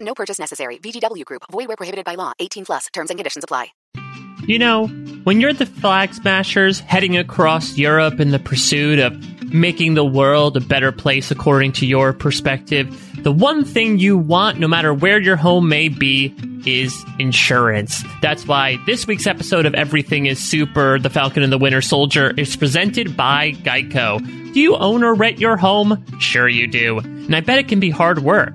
No purchase necessary. VGW Group. Void where prohibited by law. 18 plus. Terms and conditions apply. You know, when you're the Flag Smashers heading across Europe in the pursuit of making the world a better place according to your perspective, the one thing you want, no matter where your home may be, is insurance. That's why this week's episode of Everything is Super, The Falcon and the Winter Soldier, is presented by Geico. Do you own or rent your home? Sure you do. And I bet it can be hard work.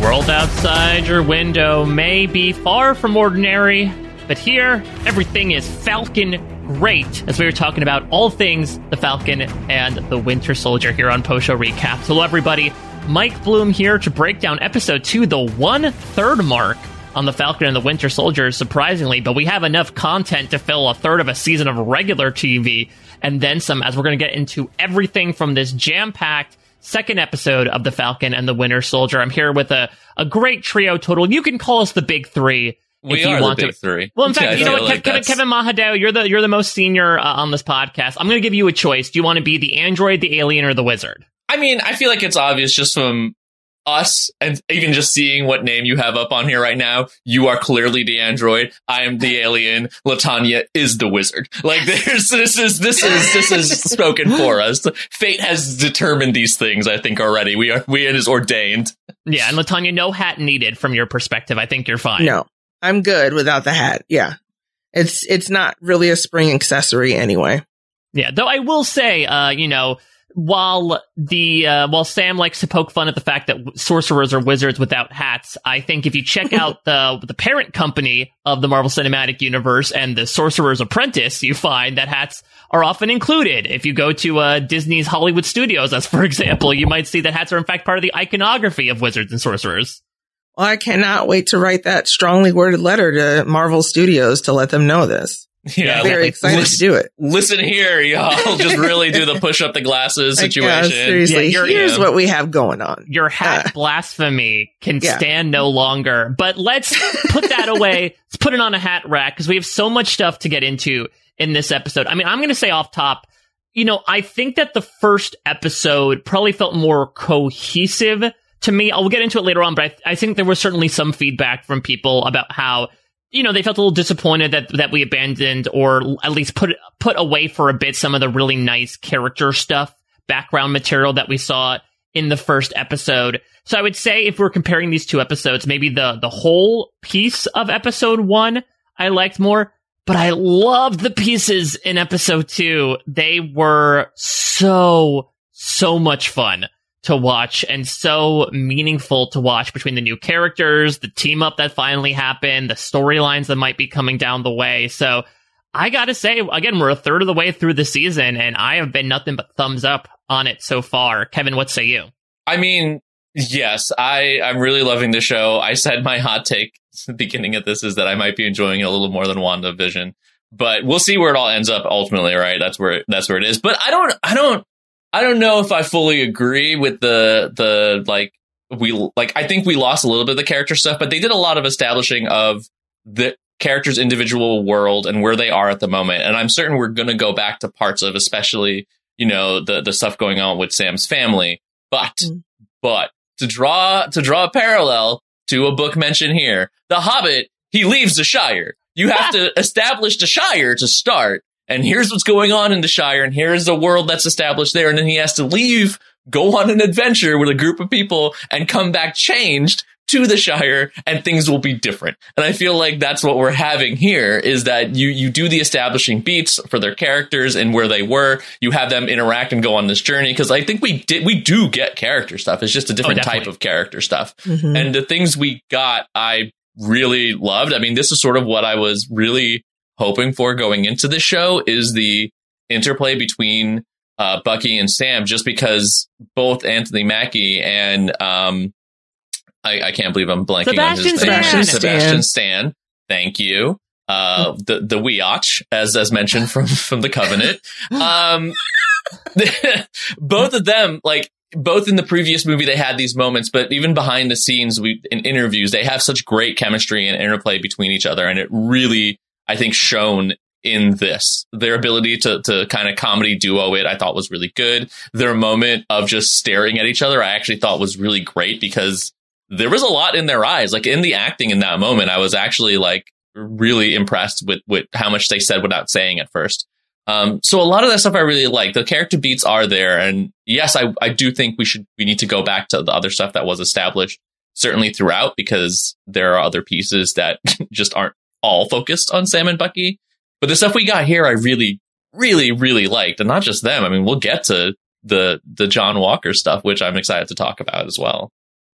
World outside your window may be far from ordinary, but here, everything is Falcon great as we were talking about all things the Falcon and the Winter Soldier here on Post Show Recap. Hello, everybody. Mike Bloom here to break down episode two, the one third mark on the Falcon and the Winter Soldier, surprisingly, but we have enough content to fill a third of a season of regular TV and then some, as we're going to get into everything from this jam packed second episode of the Falcon and the Winter Soldier. I'm here with a, a great trio total. You can call us the big three. We if you are want the big to. three. Well, in fact, Yeah, you know what, like Kevin, Kevin Mahadeo, you're the you're the most senior uh, on this podcast. I'm going to give you a choice. Do you want to be the android, the alien, or the wizard? I mean, I feel like it's obvious just from us and even just seeing what name you have up on here right now. You are clearly the android. I am the alien. Latanya is the wizard. Like there's this is this is this is spoken for us. Fate has determined these things. I think already. We are we it is ordained. Yeah, and Latanya, no hat needed from your perspective. I think you're fine. No, I'm good without the hat. Yeah. It's, it's not really a spring accessory anyway. Yeah, though I will say, uh, you know, while the uh, while Sam likes to poke fun at the fact that sorcerers are wizards without hats, I think if you check out the the parent company of the Marvel Cinematic Universe and the Sorcerer's Apprentice, you find that hats are often included. If you go to uh, Disney's Hollywood Studios, as for example, you might see that hats are in fact part of the iconography of wizards and sorcerers. Well, I cannot wait to write that strongly worded letter to Marvel Studios to let them know this. Yeah, I'm very like, excited listen, to do it. Listen here, y'all. Just really do the push up the glasses situation. yeah, seriously, Yeah, here's yeah. what we have going on. your hat Uh, blasphemy can yeah. stand no longer. But let's put that away. Let's put it on a hat rack because we have so much stuff to get into in this episode. I mean, I'm going to say off top, you know, I think that the first episode probably felt more cohesive to me. I'll get into it later on, but I, I think there was certainly some feedback from people about how you know, they felt a little disappointed that that we abandoned or at least put put away for a bit some of the really nice character stuff, background material that we saw in the first episode. So I would say if we're comparing these two episodes, maybe the the whole piece of episode 1 I liked more, but I loved the pieces in episode 2. They were so so much fun to watch and so meaningful to watch between the new characters, the team up that finally happened, the storylines that might be coming down the way. So I gotta say, again, we're a third of the way through the season and I have been nothing but thumbs up on it so far. Kevin, what say you? I mean, yes, I I'm really loving the show. I said my hot take at the beginning of this is that I might be enjoying it a little more than WandaVision, but we'll see where it all ends up ultimately. Right? That's where that's where it is. But I don't I don't I don't know if I fully agree with the the like we like I think we lost a little bit of the character stuff, but they did a lot of establishing of the character's individual world and where they are at the moment. And I'm certain we're going to go back to parts of especially, you know, the the stuff going on with Sam's family. But Mm. but to draw to draw a parallel to a book mentioned here, The Hobbit, he leaves the Shire. You have to establish the Shire to start. And here's what's going on in the Shire, and here's the world that's established there, and then he has to leave go on an adventure with a group of people and come back changed to the Shire and things will be different. And I feel like that's what we're having here is that you, you do the establishing beats for their characters and where they were. You have them interact and go on this journey. Cause I think we did, we do get character stuff. It's just a different type of character stuff. Mhm. And the things we got, I really loved. I mean, this is sort of what I was really hoping for going into the show is the interplay between uh, Bucky and Sam, just because both Anthony Mackie and um, I, I can't believe I'm blanking Sebastian on his name. Stan. Sebastian Stan. Thank you. Uh, the the Weotch, as as mentioned from from the Covenant. Um, both of them, like both in the previous movie, they had these moments, but even behind the scenes, we in interviews, they have such great chemistry and interplay between each other, and it really, I think, shown in this. Their ability to to kind of comedy duo it, I thought was really good. Their moment of just staring at each other, I actually thought was really great because there was a lot in their eyes. Like in the acting in that moment, I was actually like really impressed with with how much they said without saying at first. Um, so a lot of that stuff I really like. The character beats are there, and yes, I I do think we should we need to go back to the other stuff that was established certainly throughout because there are other pieces that just aren't all focused on Sam and Bucky. But the stuff we got here, I really, really, really liked, and not just them. I mean, we'll get to the the John Walker stuff, which I'm excited to talk about as well.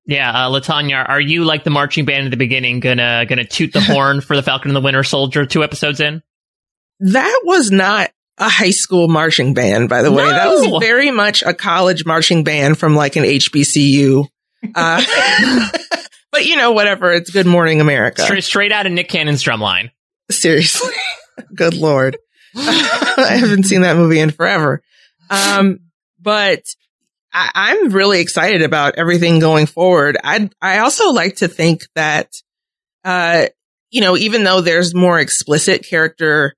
Yeah, uh, Latanya, are you like the marching band at the beginning, gonna gonna toot the horn for the Falcon and the Winter Soldier two episodes in? That was not a high school marching band, by the way. That was very much a college marching band from like an HBCU. Uh, but you know, whatever. It's Good Morning America. Straight, straight out of Nick Cannon's drumline. Seriously. Good Lord. I haven't seen that movie in forever. Um, but I, I'm really excited about everything going forward. I, I also like to think that, uh, you know, even though there's more explicit character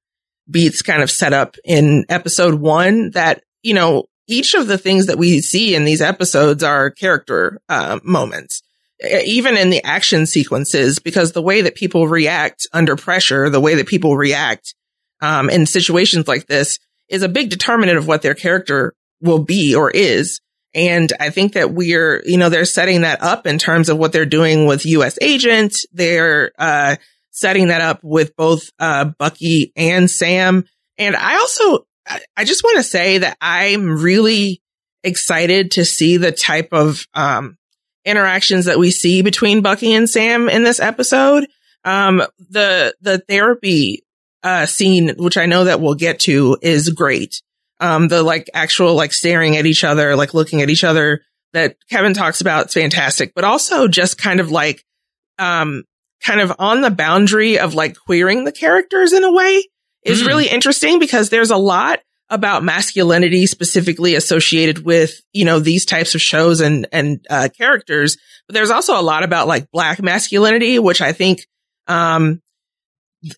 beats kind of set up in episode one, that, you know, each of the things that we see in these episodes are character, uh, moments even in the action sequences, because the way that people react under pressure, the way that people react um, in situations like this is a big determinant of what their character will be or is. And I think that we're, you know, they're setting that up in terms of what they're doing with U.S. Agent. They're uh, setting that up with both uh, Bucky and Sam. And I also, I- just want to say that I'm really excited to see the type of um, interactions that we see between Bucky and Sam in this episode. Um, the, the therapy, uh, scene, which I know that we'll get to is great. Um, the like actual like staring at each other, like looking at each other that Kevin talks about, it's fantastic, but also just kind of like, um, kind of on the boundary of like queering the characters in a way is Mm. really interesting because there's a lot about masculinity specifically associated with, you know, these types of shows and, and, uh, characters. But there's also a lot about like black masculinity, which I think, um,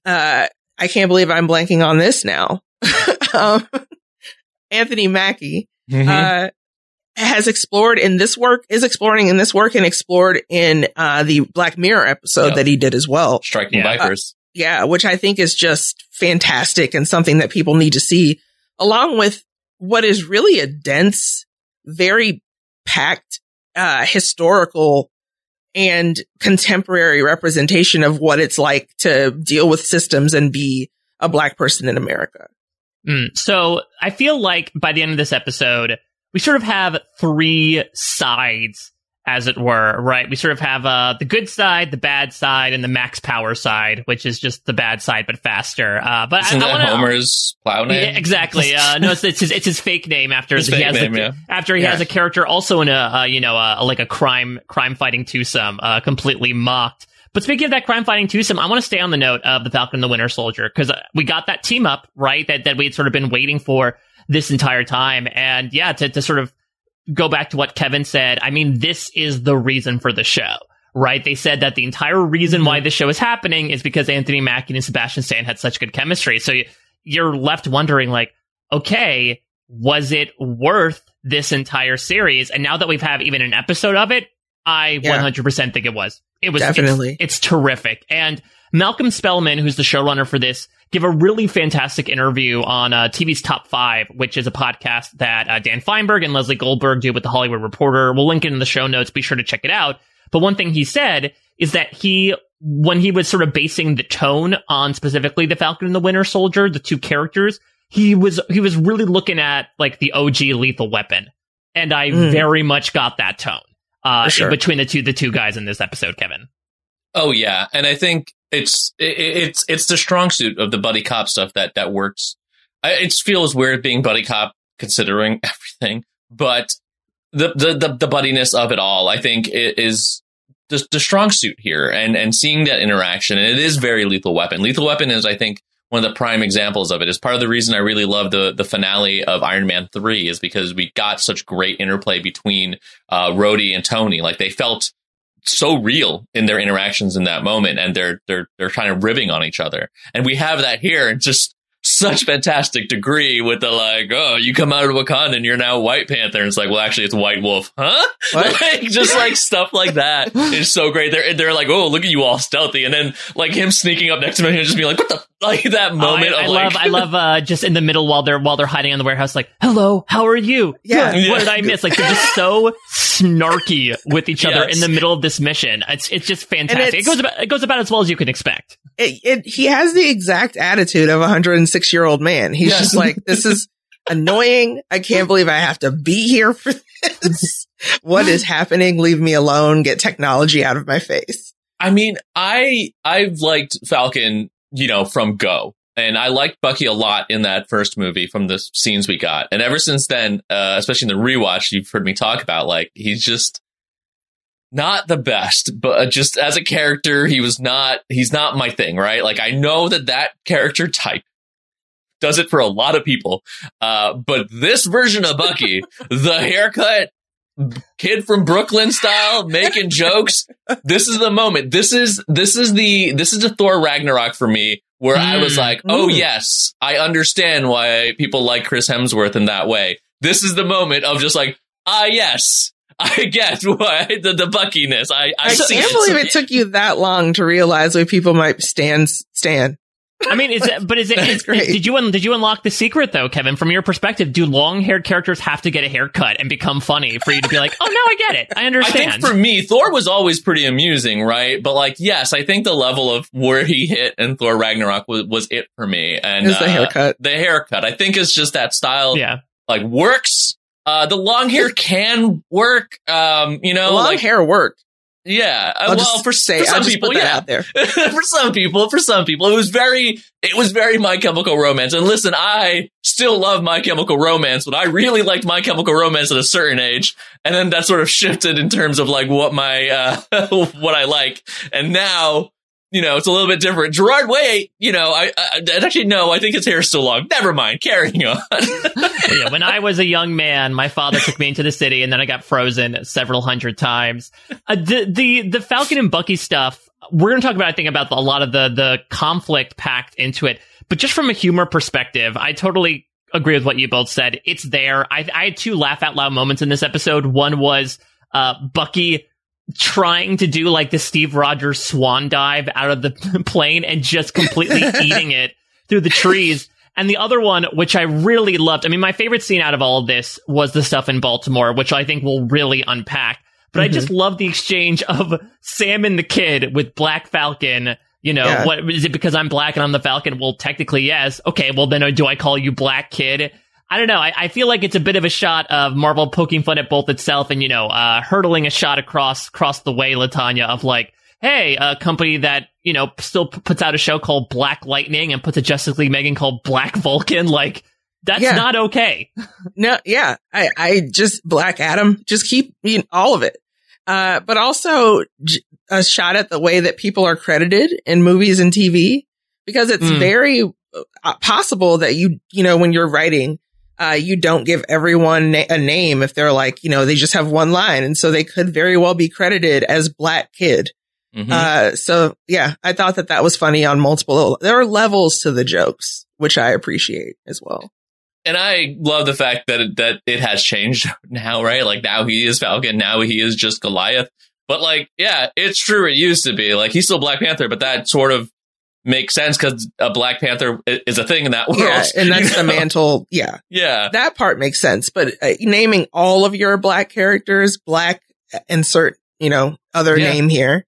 uh, I can't believe I'm blanking on this now. um, Anthony Mackie, Mm-hmm. uh, has explored in this work, is exploring in this work and explored in, uh, the Black Mirror episode Yep. that he did as well. Striking Yeah. Vipers. Yeah, which I think is just fantastic and something that people need to see, along with what is really a dense, very packed, uh, historical and contemporary representation of what it's like to deal with systems and be a black person in America. Mm. So I feel like by the end of this episode, we sort of have three sides, as it were, right? We sort of have uh, the good side, the bad side, and the max power side, which is just the bad side but faster. Uh, but Isn't I, I that wanna, Homer's plow name? Yeah, exactly. Uh, no, it's, it's his it's his fake name after His he has name, a, yeah. after he Yeah. has a character also in a uh, you know uh, like a crime crime fighting twosome, uh, completely mocked. But speaking of that crime fighting twosome, I want to stay on the note of the Falcon and the Winter Soldier because we got that team up right that that we had sort of been waiting for this entire time, and yeah, to to sort of go back to what Kevin said. I mean, this is the reason for the show. Right? They said that the entire reason why mm-hmm. this show is happening is because Anthony Mackie and Sebastian Stan had such good chemistry. So you, you're left wondering, like, okay, was it worth this entire series? And now that we've had even an episode of it, I Yeah. 100% think it was. It was it's- Definitely. It's, terrific. And Malcolm Spellman, who's the showrunner for this, give a really fantastic interview on uh, TV's Top Five, which is a podcast that uh, Dan Fienberg and Lesley Goldberg do with the Hollywood Reporter. We'll link it in the show notes. Be sure to check it out. But one thing he said is that he, when he was sort of basing the tone on specifically the Falcon and the Winter Soldier, the two characters, he was he was really looking at like the OG Lethal Weapon, and I mm. very much got that tone uh, sure. between the two the two guys in this episode, Kevin. Oh yeah, and I think it's it, it's it's the strong suit of the buddy cop stuff that that works. I, It feels weird being buddy cop considering everything, but the the the, the buddiness of it all, I think, is the, the strong suit here, and and seeing that interaction, and it is very lethal weapon. Lethal weapon is, I think, one of the prime examples of it. Is part of the reason I really love the the finale of Iron Man three is because we got such great interplay between uh, Rhodey and Tony. Like they felt so real in their interactions in that moment, and they're they're they're kind of ribbing on each other. And we have that here, and just such fantastic degree with the like, oh, you come out of Wakanda and you're now White Panther. And it's like, well, actually, it's White Wolf, huh? Like, just like stuff like that is so great. They're they're like, oh, look at you all stealthy, and then like him sneaking up next to me and just be like, what the like that moment. Oh, I, I like, love I love uh, just in the middle while they're while they're hiding in the warehouse, like, hello, how are you? Yeah, yeah. what did I miss? Like they're just so snarky with each other in the middle of this mission. It's it's just fantastic. It's, it goes about it goes about as well as you can expect. It, it, he has the exact attitude of a 106 year old man. He's yes. just like, this is annoying. I can't believe I have to be here for this. what is happening? Leave me alone. Get technology out of my face. I mean, I, I've liked Falcon, you know, from go. And I liked Bucky a lot in that first movie from the scenes we got. And ever since then, uh, especially in the rewatch, you've heard me talk about, like, he's just, not the best, but just as a character, he was not, he's not my thing, right? Like I know that that character type does it for a lot of people. Uh, but this version of Bucky, the haircut, kid from Brooklyn style, making jokes. This is the moment. This is, this is the, this is the Thor Ragnarok for me where mm. I was mm. like, oh mm. yes, I understand why people like Chris Hemsworth in that way. This is the moment of just like, ah, yes, I get why the, the buckiness. I I, I can't believe it took you that long to realize why people might stand stand. I mean, is it, but is it, is, did you, did you unlock the secret though, Kevin? From your perspective, do long haired characters have to get a haircut and become funny for you to be like, oh, now I get it. I understand. I think for me, Thor was always pretty amusing, right? But like, yes, I think the level of where he hit in Thor Ragnarok was, was it for me. And the uh, haircut. The haircut. I think it's just that style. Yeah. Like works uh, the long hair can work. Um, you know, the long like, hair work. Yeah. Uh, I'll well, for, say, for some people, yeah. out there. for some people, for some people, it was very, it was very My Chemical Romance. And listen, I still love My Chemical Romance, but I really liked My Chemical Romance at a certain age. And then that sort of shifted in terms of like what my, uh, what I like. And now you know, it's a little bit different. Gerard Way, you know, I, I, actually no, I think his hair is still long. Never mind, carrying on. yeah, when I was a young man, my father took me into the city, and then I got frozen several hundred times. Uh, the the the Falcon and Bucky stuff. We're going to talk about, I think, about a lot of the the conflict packed into it. But just from a humor perspective, I totally agree with what you both said. It's there. I, I had two laugh out loud moments in this episode. One was uh, Bucky trying to do like the Steve Rogers swan dive out of the plane and just completely eating it through the trees. And the other one, which I really loved, I mean, my favorite scene out of all of this was the stuff in Baltimore, which I think we'll really unpack. But mm-hmm. I just love the exchange of Sam and the kid with Black Falcon. You know, yeah. what is it because I'm black and I'm the Falcon? Well, technically, yes. Okay, well, then do I call you Black Kid? I don't know. I, I, feel like it's a bit of a shot of Marvel poking fun at both itself and, you know, uh, hurtling a shot across, across the way, Latanya, of like, hey, a company that, you know, still p- puts out a show called Black Lightning and puts a Justice League Megan called Black Vulcan. Like, that's yeah. not okay. no, yeah. I, I just, Black Adam, just keep you know, all of it. Uh, but also j- a shot at the way that people are credited in movies and TV because it's mm. very uh, possible that you, you know, when you're writing, uh, you don't give everyone na- a name if they're like, you know, they just have one line. And so they could very well be credited as black kid. Mm-hmm. Uh, so yeah, I thought that that was funny on multiple, there are levels to the jokes, which I appreciate as well. And I love the fact that it, that it has changed now, right? Like now he is Falcon. Now he is just Goliath. But like, yeah, it's true. It used to be like he's still Black Panther, but that sort of make sense because a Black Panther is a thing in that world. Yeah, and that's the know? mantle. Yeah, Yeah, that part makes sense. But uh, naming all of your black characters, black, insert, you know, other Yeah. name here.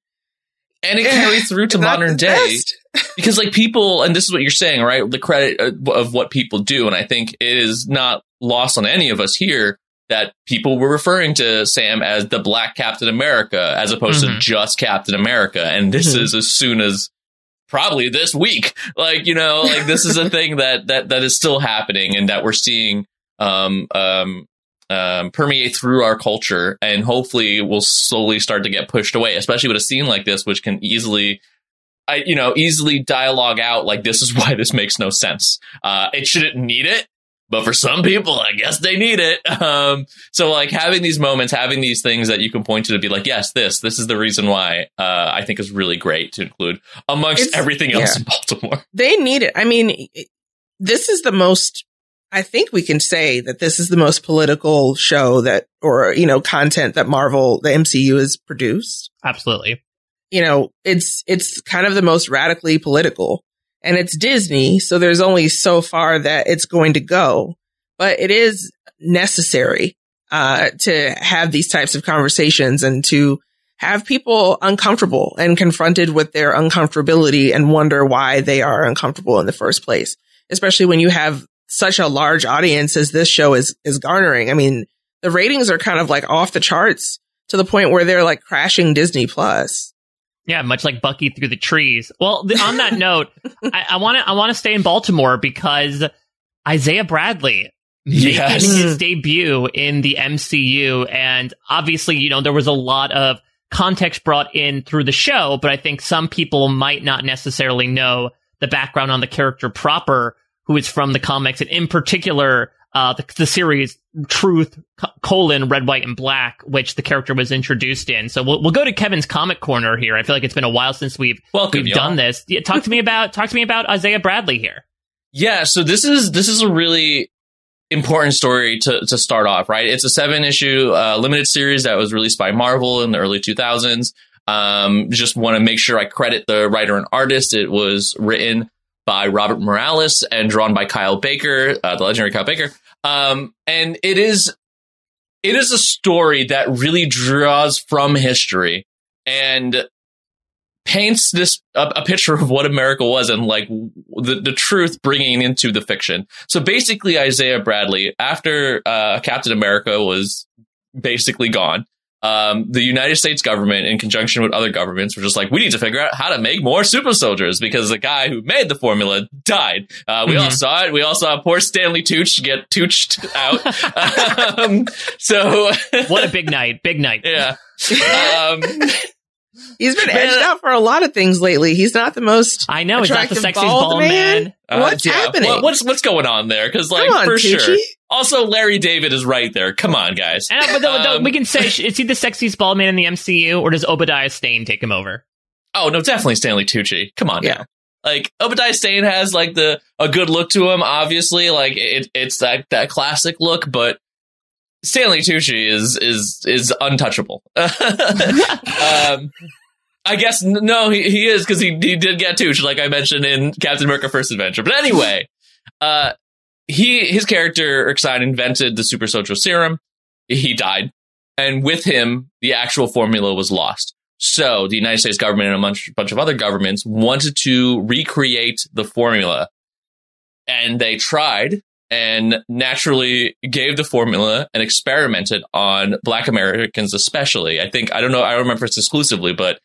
and it carries through to modern day. because like people and this is what you're saying right the credit uh, of what people do and i think it is not lost on any of us here that people were referring to sam as the black captain america as opposed to Mhm. just captain america and this Mhm. is as soon as probably this week like you know like this is a thing that that that is still happening and that we're seeing um um um, permeate through our culture and hopefully will slowly start to get pushed away, especially with a scene like this, which can easily I, you know, easily dialogue out like this is why this makes no sense. Uh, it shouldn't need it, but for some people, I guess they need it. Um, so like having these moments, having these things that you can point to to be like, yes, this, this is the reason why. Uh, I think is really great to include amongst It's- everything else yeah. in Baltimore. They need it. I mean, this is the most, I think we can say that this is the most political show that, or, you know, content that Marvel, the MCU has produced. Absolutely. You know, it's, it's kind of the most radically political and it's Disney. So there's only so far that it's going to go, but it is necessary, uh, to have these types of conversations and to have people uncomfortable and confronted with their uncomfortability and wonder why they are uncomfortable in the first place. Especially when you have such a large audience as this show is, is garnering. I mean, the ratings are kind of like off the charts to the point where they're like crashing Disney plus. Yeah, much like Bucky through the trees. Well, th- on that note, I want to I want to stay in Baltimore because Isaiah Bradley Yes. making his mm. debut in the MCU, and obviously, you know, there was a lot of context brought in through the show, but I think some people might not necessarily know the background on the character proper, who is from the comics, and in particular, uh, the, the series Truth colon Red, White, and Black, which the character was introduced in. So we'll we'll go to Kevin's comic corner here. I feel like it's been a while since we've Welcome, we've y'all. done this. Yeah, talk to me about talk to me about Isaiah Bradley here. Yeah, so this is this is a really important story to to start off, right? It's a seven issue uh, limited series that was released by Marvel in the early 2000s. Um, just want to make sure I credit the writer and artist. It was written by Robert Morales and drawn by Kyle Baker, uh, the legendary Kyle Baker. Um, and it is it is a story that really draws from history and paints this a, a picture of what America was and like the, the truth bringing into the fiction. So basically, Isaiah Bradley, after uh, Captain America was basically gone, um, the United States government, in conjunction with other governments, were just like, we need to figure out how to make more super soldiers because the guy who made the formula died. Uh, we all Mhm. saw it. We all saw poor Stanley Tucci get tooched out. um, so, What a big night! Big night. yeah. Um, He's been Man, edged out for a lot of things lately. He's not the most. I know. Is that the Attractive sexiest bald bald man? man? uh, What's yeah, happening? what- what's what's going on there? Because like on, for Tucci. sure. Also, Larry David is right there. Come on, guys. And, uh, but though- though Um, we can say, is he the sexiest bald man in the MCU, or does Obadiah Stane take him over? Oh no, definitely Stanley Tucci. Come on, Yeah. now. Like Obadiah Stane has like the a good look to him. Obviously, like it, it's that that classic look, but Stanley Tucci is is is untouchable. um, I guess no, he, he is because he he did get Tucci, like I mentioned in Captain America: First Avenger. But anyway, uh, he his character Erskine invented the super soldier serum. He died, and with him, the actual formula was lost. So the United States government and a bunch, bunch of other governments wanted to recreate the formula, and they tried and naturally gave the formula and experimented on Black Americans, especially. I think I don't know. I don't remember it's exclusively, but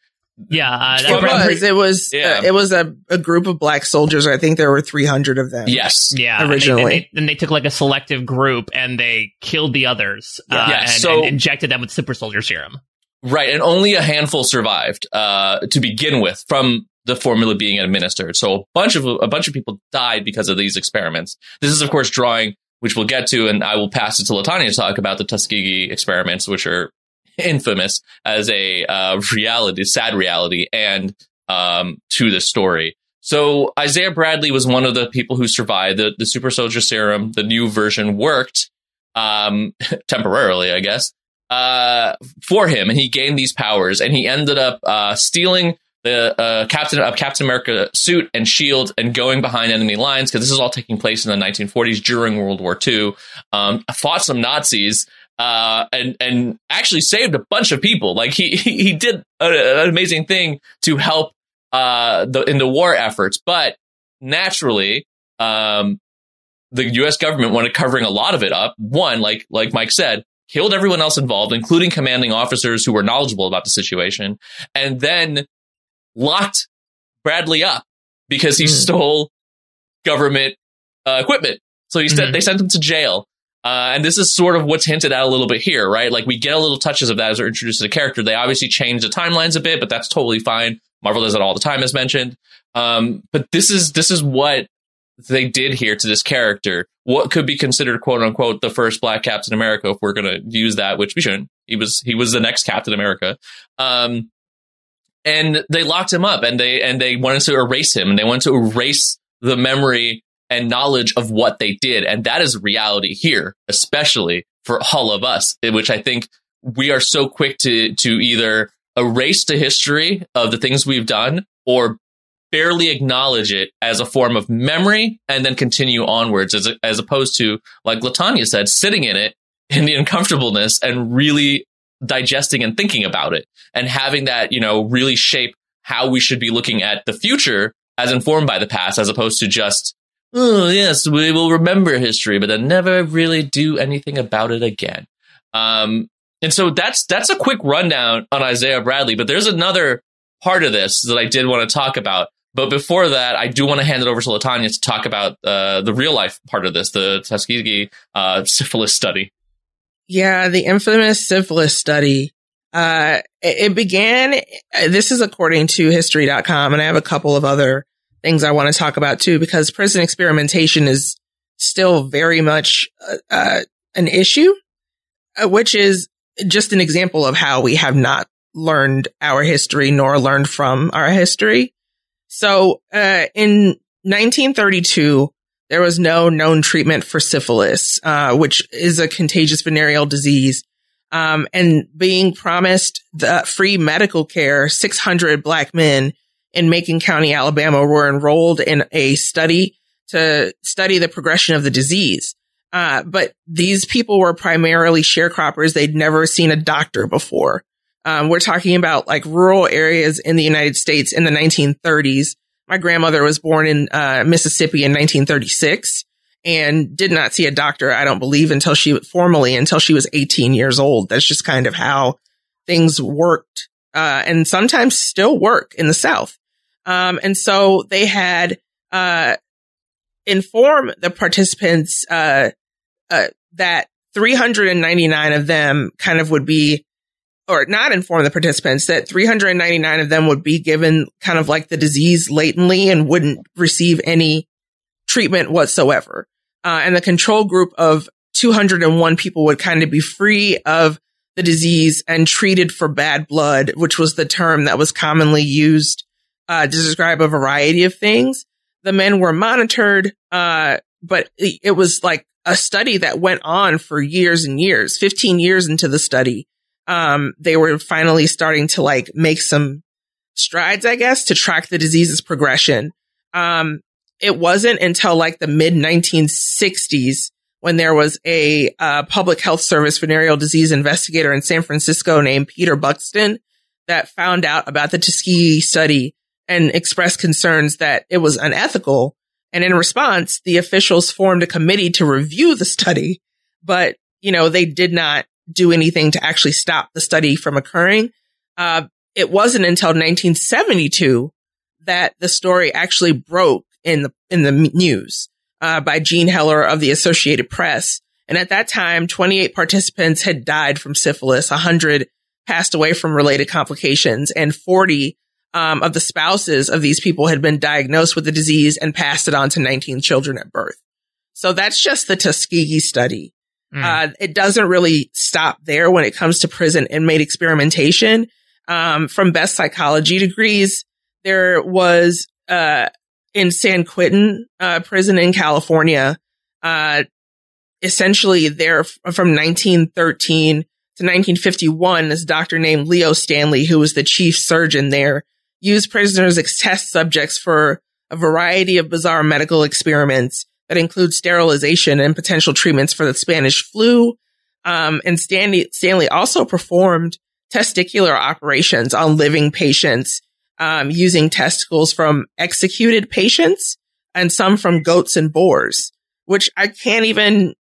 Yeah, uh, It was. It was. Yeah. uh, it was a, a group of black soldiers. I think there were 300 of them. yes, yeah. and they- originally. and they, and they took like a selective group and they killed the others uh, Yeah, and, so- and injected them with super soldier serum. Right, and only a handful survived uh, to begin with from the formula being administered. So a bunch of a bunch of people died because of these experiments. This is, of course, drawing, which we'll get to, and I will pass it to Latanya to talk about the Tuskegee experiments, which are infamous as a uh, reality, sad reality, and um, to the story. So Isaiah Bradley was one of the people who survived. The, the super soldier serum, the new version, worked um, temporarily, I guess uh, for him, and he gained these powers, and he ended up uh, stealing the uh, Captain of Captain America suit and shield and going behind enemy lines because this is all taking place in the 1940s during World War II. Um, fought some Nazis uh, and and actually saved a bunch of people. Like he he did a, an amazing thing to help uh, the in the war efforts, but naturally, um, the U.S. government wanted covering a lot of it up. One, like like Mike said, killed everyone else involved, including commanding officers who were knowledgeable about the situation, and then locked Bradley up because he mm. stole government uh, equipment. So he mm-hmm. they sent him to jail. Uh, and this is sort of what's hinted at a little bit here, right? Like we get a little touches of that as we're introduced to the character. They obviously change the timelines a bit, but that's totally fine. Marvel does it all the time, as mentioned. Um, but this is this is what they did here to this character. What could be considered "quote unquote" the first Black Captain America, if we're going to use that, which we shouldn't. He was he was the next Captain America. Um, and they locked him up, and they and they wanted to erase him, and they wanted to erase the memory and knowledge of what they did. And that is reality here, especially for all of us, eh, which I think we are so quick to, to either erase the history of the things we've done or barely acknowledge it as a form of memory and then continue onwards as, as opposed to, like Latanya said, sitting in it in the uncomfortableness and really digesting and thinking about it and having that, you know, really shape how we should be looking at the future as informed by the past as opposed to just oh, yes, we will remember history, but then never really do anything about it again. Um, and so that's that's a quick rundown on Isaiah Bradley. But there's another part of this that I did want to talk about. But before that, I do want to hand it over to Latanya to talk about uh, the real life part of this, the Tuskegee uh, syphilis study. Yeah, the infamous syphilis study. Uh, it, it began, this is according to history.com, and I have a couple of other things I want to talk about too, because prison experimentation is still very much uh, uh, an issue, uh, which is just an example of how we have not learned our history nor learned from our history. So, uh, in 1932, there was no known treatment for syphilis, uh, which is a contagious venereal disease. Um, and being promised the free medical care, 600 black men in Macon County, Alabama were enrolled in a study to study the progression of the disease. Uh, but these people were primarily sharecroppers. They'd never seen a doctor before. Um, we're talking about like rural areas in the United States in the 1930s. My grandmother was born in uh, Mississippi in 1936 and did not see a doctor, I don't believe, until she formally until she was 18 years old. That's just kind of how things worked, uh, and sometimes still work in the South. Um, and so they had, uh, inform the participants, uh, uh, that 399 of them kind of would be, or not inform the participants that 399 of them would be given kind of like the disease latently and wouldn't receive any treatment whatsoever. Uh, and the control group of 201 people would kind of be free of the disease and treated for bad blood, which was the term that was commonly used uh, to describe a variety of things. The men were monitored, uh, but it was like a study that went on for years and years, 15 years into the study. Um, they were finally starting to like make some strides, I guess, to track the disease's progression. Um, it wasn't until like the mid 1960s when there was a uh, public health service venereal disease investigator in San Francisco named Peter Buxton that found out about the Tuskegee study and expressed concerns that it was unethical. And in response, the officials formed a committee to review the study, but, you know, they did not do anything to actually stop the study from occurring. Uh, it wasn't until 1972 that the story actually broke in the, in the news, uh, by Jean Heller of the Associated Press. And at that time, 28 participants had died from syphilis, 100 passed away from related complications, and 40 um, of the spouses of these people had been diagnosed with the disease and passed it on to 19 children at birth. So that's just the Tuskegee study. Mm. Uh, it doesn't really stop there when it comes to prison inmate experimentation. Um, from best psychology degrees, there was, uh, in San Quentin, uh, prison in California, uh, essentially there from 1913 to 1951, this doctor named Leo Stanley, who was the chief surgeon there, used prisoners as test subjects for a variety of bizarre medical experiments that includes sterilization and potential treatments for the Spanish flu. Um, and Stanley, Stanley also performed testicular operations on living patients, um, using testicles from executed patients and some from goats and boars, which I can't even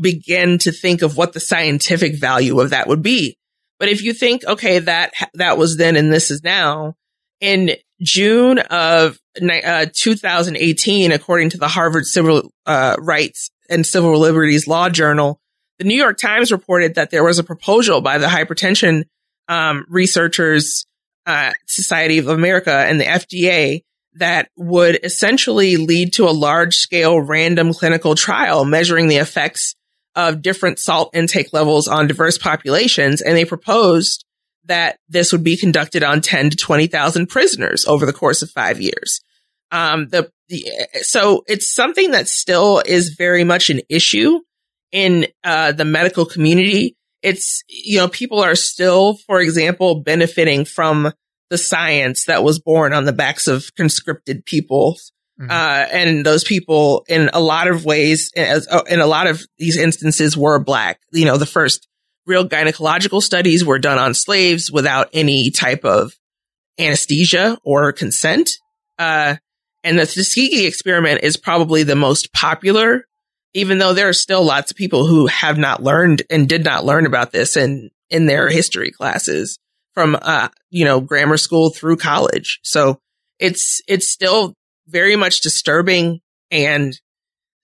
begin to think of what the scientific value of that would be. But if you think, okay, that, that was then and this is now in June of uh, 2018, according to the Harvard Civil uh, Rights and Civil Liberties Law Journal, the New York Times reported that there was a proposal by the Hypertension um, Researchers uh, Society of America and the FDA that would essentially lead to a large scale random clinical trial measuring the effects of different salt intake levels on diverse populations. And they proposed that this would be conducted on 10 to 20,000 prisoners over the course of five years. Um, the, the, so it's something that still is very much an issue in, uh, the medical community. It's, you know, people are still, for example, benefiting from the science that was born on the backs of conscripted people. Mm-hmm. Uh, and those people in a lot of ways, as, uh, in a lot of these instances were black. You know, the first real gynecological studies were done on slaves without any type of anesthesia or consent. Uh, and the Tuskegee experiment is probably the most popular, even though there are still lots of people who have not learned and did not learn about this in, in their history classes from, uh, you know, grammar school through college. So it's, it's still very much disturbing and,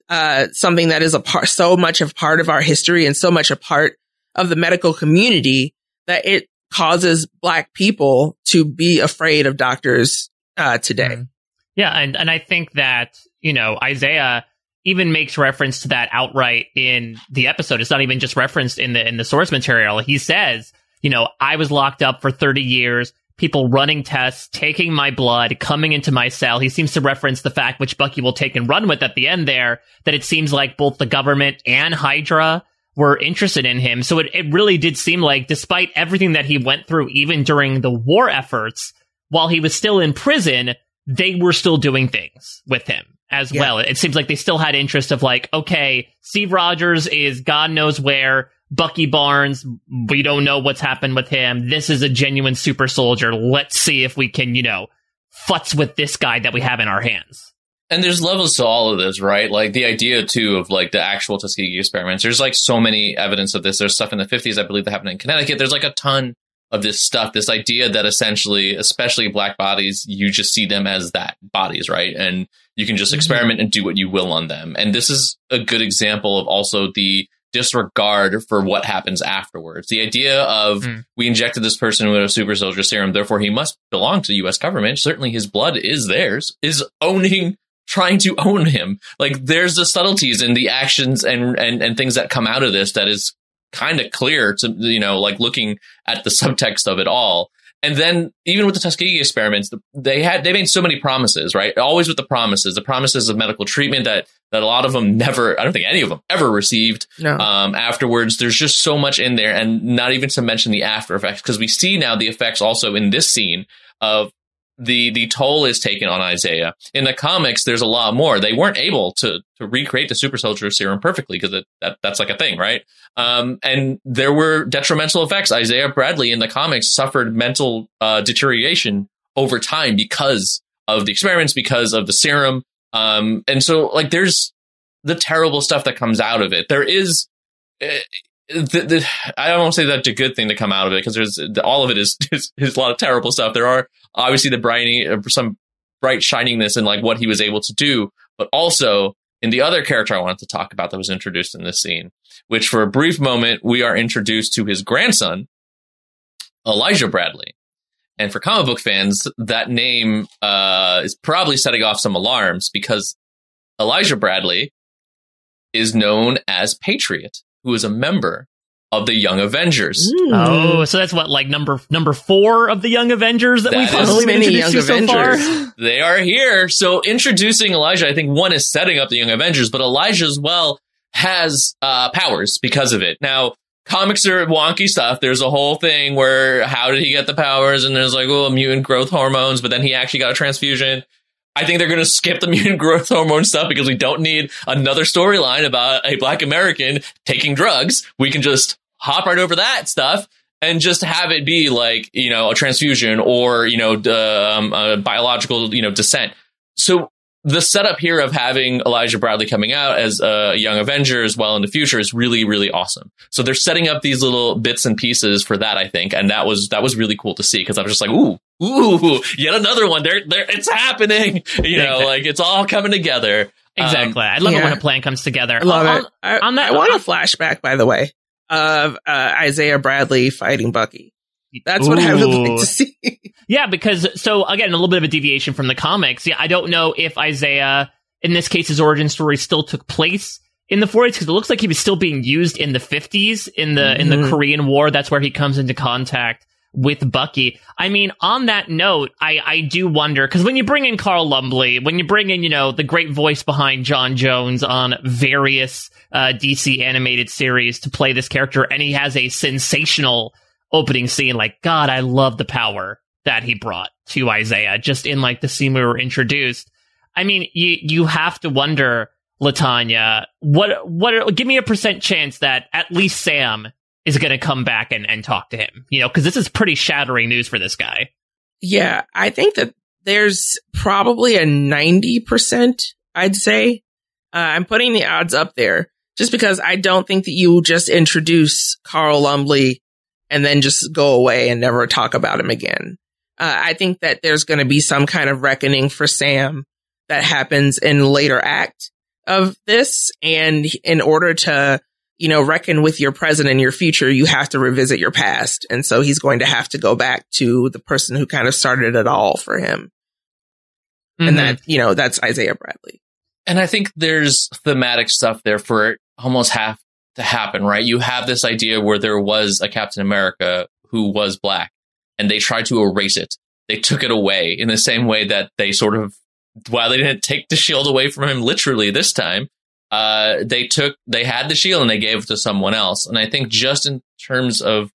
uh, something that is a part, so much of part of our history and so much a part of the medical community that it causes black people to be afraid of doctors uh, today. Mm-hmm. Yeah, and and I think that you know Isaiah even makes reference to that outright in the episode. It's not even just referenced in the in the source material. He says, you know, I was locked up for 30 years. People running tests, taking my blood, coming into my cell. He seems to reference the fact, which Bucky will take and run with at the end there, that it seems like both the government and Hydra were interested in him. So it, it really did seem like, despite everything that he went through, even during the war efforts, while he was still in prison, they were still doing things with him as yeah. well. It seems like they still had interest of like, okay, Steve Rogers is God knows where. Bucky Barnes, we don't know what's happened with him. This is a genuine super soldier. Let's see if we can, you know, futz with this guy that we have in our hands. And there's levels to all of this, right? Like the idea too of like the actual Tuskegee experiments. There's like so many evidence of this. There's stuff in the 50s, I believe, that happened in Connecticut. There's like a ton of this stuff. This idea that essentially, especially black bodies, you just see them as that bodies, right? And you can just mm-hmm. experiment and do what you will on them. And this is a good example of also the disregard for what happens afterwards. The idea of mm. we injected this person with a super soldier serum, therefore he must belong to the US government. Certainly his blood is theirs, is owning trying to own him. Like there's the subtleties in the actions and and and things that come out of this that is kind of clear to you know like looking at the subtext of it all. And then even with the Tuskegee experiments, they had they made so many promises, right? Always with the promises, the promises of medical treatment that that a lot of them never, I don't think any of them ever received. No. Um, afterwards, there's just so much in there, and not even to mention the after effects, because we see now the effects also in this scene of the the toll is taken on Isaiah. In the comics, there's a lot more. They weren't able to to recreate the super soldier serum perfectly because that that's like a thing, right? Um, and there were detrimental effects. Isaiah Bradley in the comics suffered mental uh, deterioration over time because of the experiments, because of the serum. Um, and so like there's the terrible stuff that comes out of it. There is eh, the, the, I don't say that's a good thing to come out of it because there's all of it is, is, is a lot of terrible stuff. There are obviously the briny uh, some bright shiningness in like what he was able to do, but also in the other character I wanted to talk about that was introduced in this scene, which for a brief moment we are introduced to his grandson, Elijah Bradley. And for comic book fans, that name uh, is probably setting off some alarms because Elijah Bradley is known as Patriot who is a member of the Young Avengers. Ooh. Oh, so that's what like number number four of the Young Avengers that, that we've finally been introduced to so far. They are here. So introducing Elijah, I think one is setting up the Young Avengers, but Elijah as well has uh, powers because of it. Now, comics are wonky stuff. There's a whole thing where how did he get the powers? And there's like, oh, mutant growth hormones, but then he actually got a transfusion. I think they're going to skip the mutant growth hormone stuff because we don't need another storyline about a black American taking drugs. We can just hop right over that stuff and just have it be like, you know, a transfusion or, you know, um, a biological, you know, descent. So the setup here of having Elijah Bradley coming out as a young Avenger as well in the future is really, really awesome. So they're setting up these little bits and pieces for that, I think. And that was, that was really cool to see because I was just like, ooh, ooh, yet another one. There, there, it's happening. You know, like it's all coming together. Exactly. Um, I love yeah. it when a plan comes together. I love on, it. I, on that, I want a flashback, by the way, of uh, Isaiah Bradley fighting Bucky. That's Ooh. what I would like to see. yeah, because so again, a little bit of a deviation from the comics. Yeah, I don't know if Isaiah, in this case, his origin story still took place in the 40s because it looks like he was still being used in the 50s in the mm-hmm. in the. Korean War. That's where he comes into contact with Bucky. I mean, on that note, I, I do wonder because when you bring in Carl Lumbly, when you bring in, you know, the great voice behind J'onn J'onzz on various uh, DC animated series to play this character, and he has a sensational opening scene. Like, God, I love the power that he brought to Isaiah just in like the scene we were introduced. I mean, you you have to wonder, Latanya, what what? Give me a percent chance that at least Sam is going to come back and, and talk to him. You know, because this is pretty shattering news for this guy. Yeah, I think that there's probably a ninety percent. I'd say uh, I'm putting the odds up there just because I don't think that you just introduce Carl Lumbly and then just go away and never talk about him again. Uh, I think that there's going to be some kind of reckoning for Sam that happens in later act of this. And in order to, you know, reckon with your present and your future, you have to revisit your past. And so he's going to have to go back to the person who kind of started it all for him. Mm-hmm. And that, you know, that's Isaiah Bradley. And I think there's thematic stuff there for it almost half to happen, right? You have this idea where there was a Captain America who was black and they tried to erase it. They took it away in the same way that they sort of, while they didn't take the shield away from him literally this time, uh, they took, they had the shield and they gave it to someone else. And I think just in terms of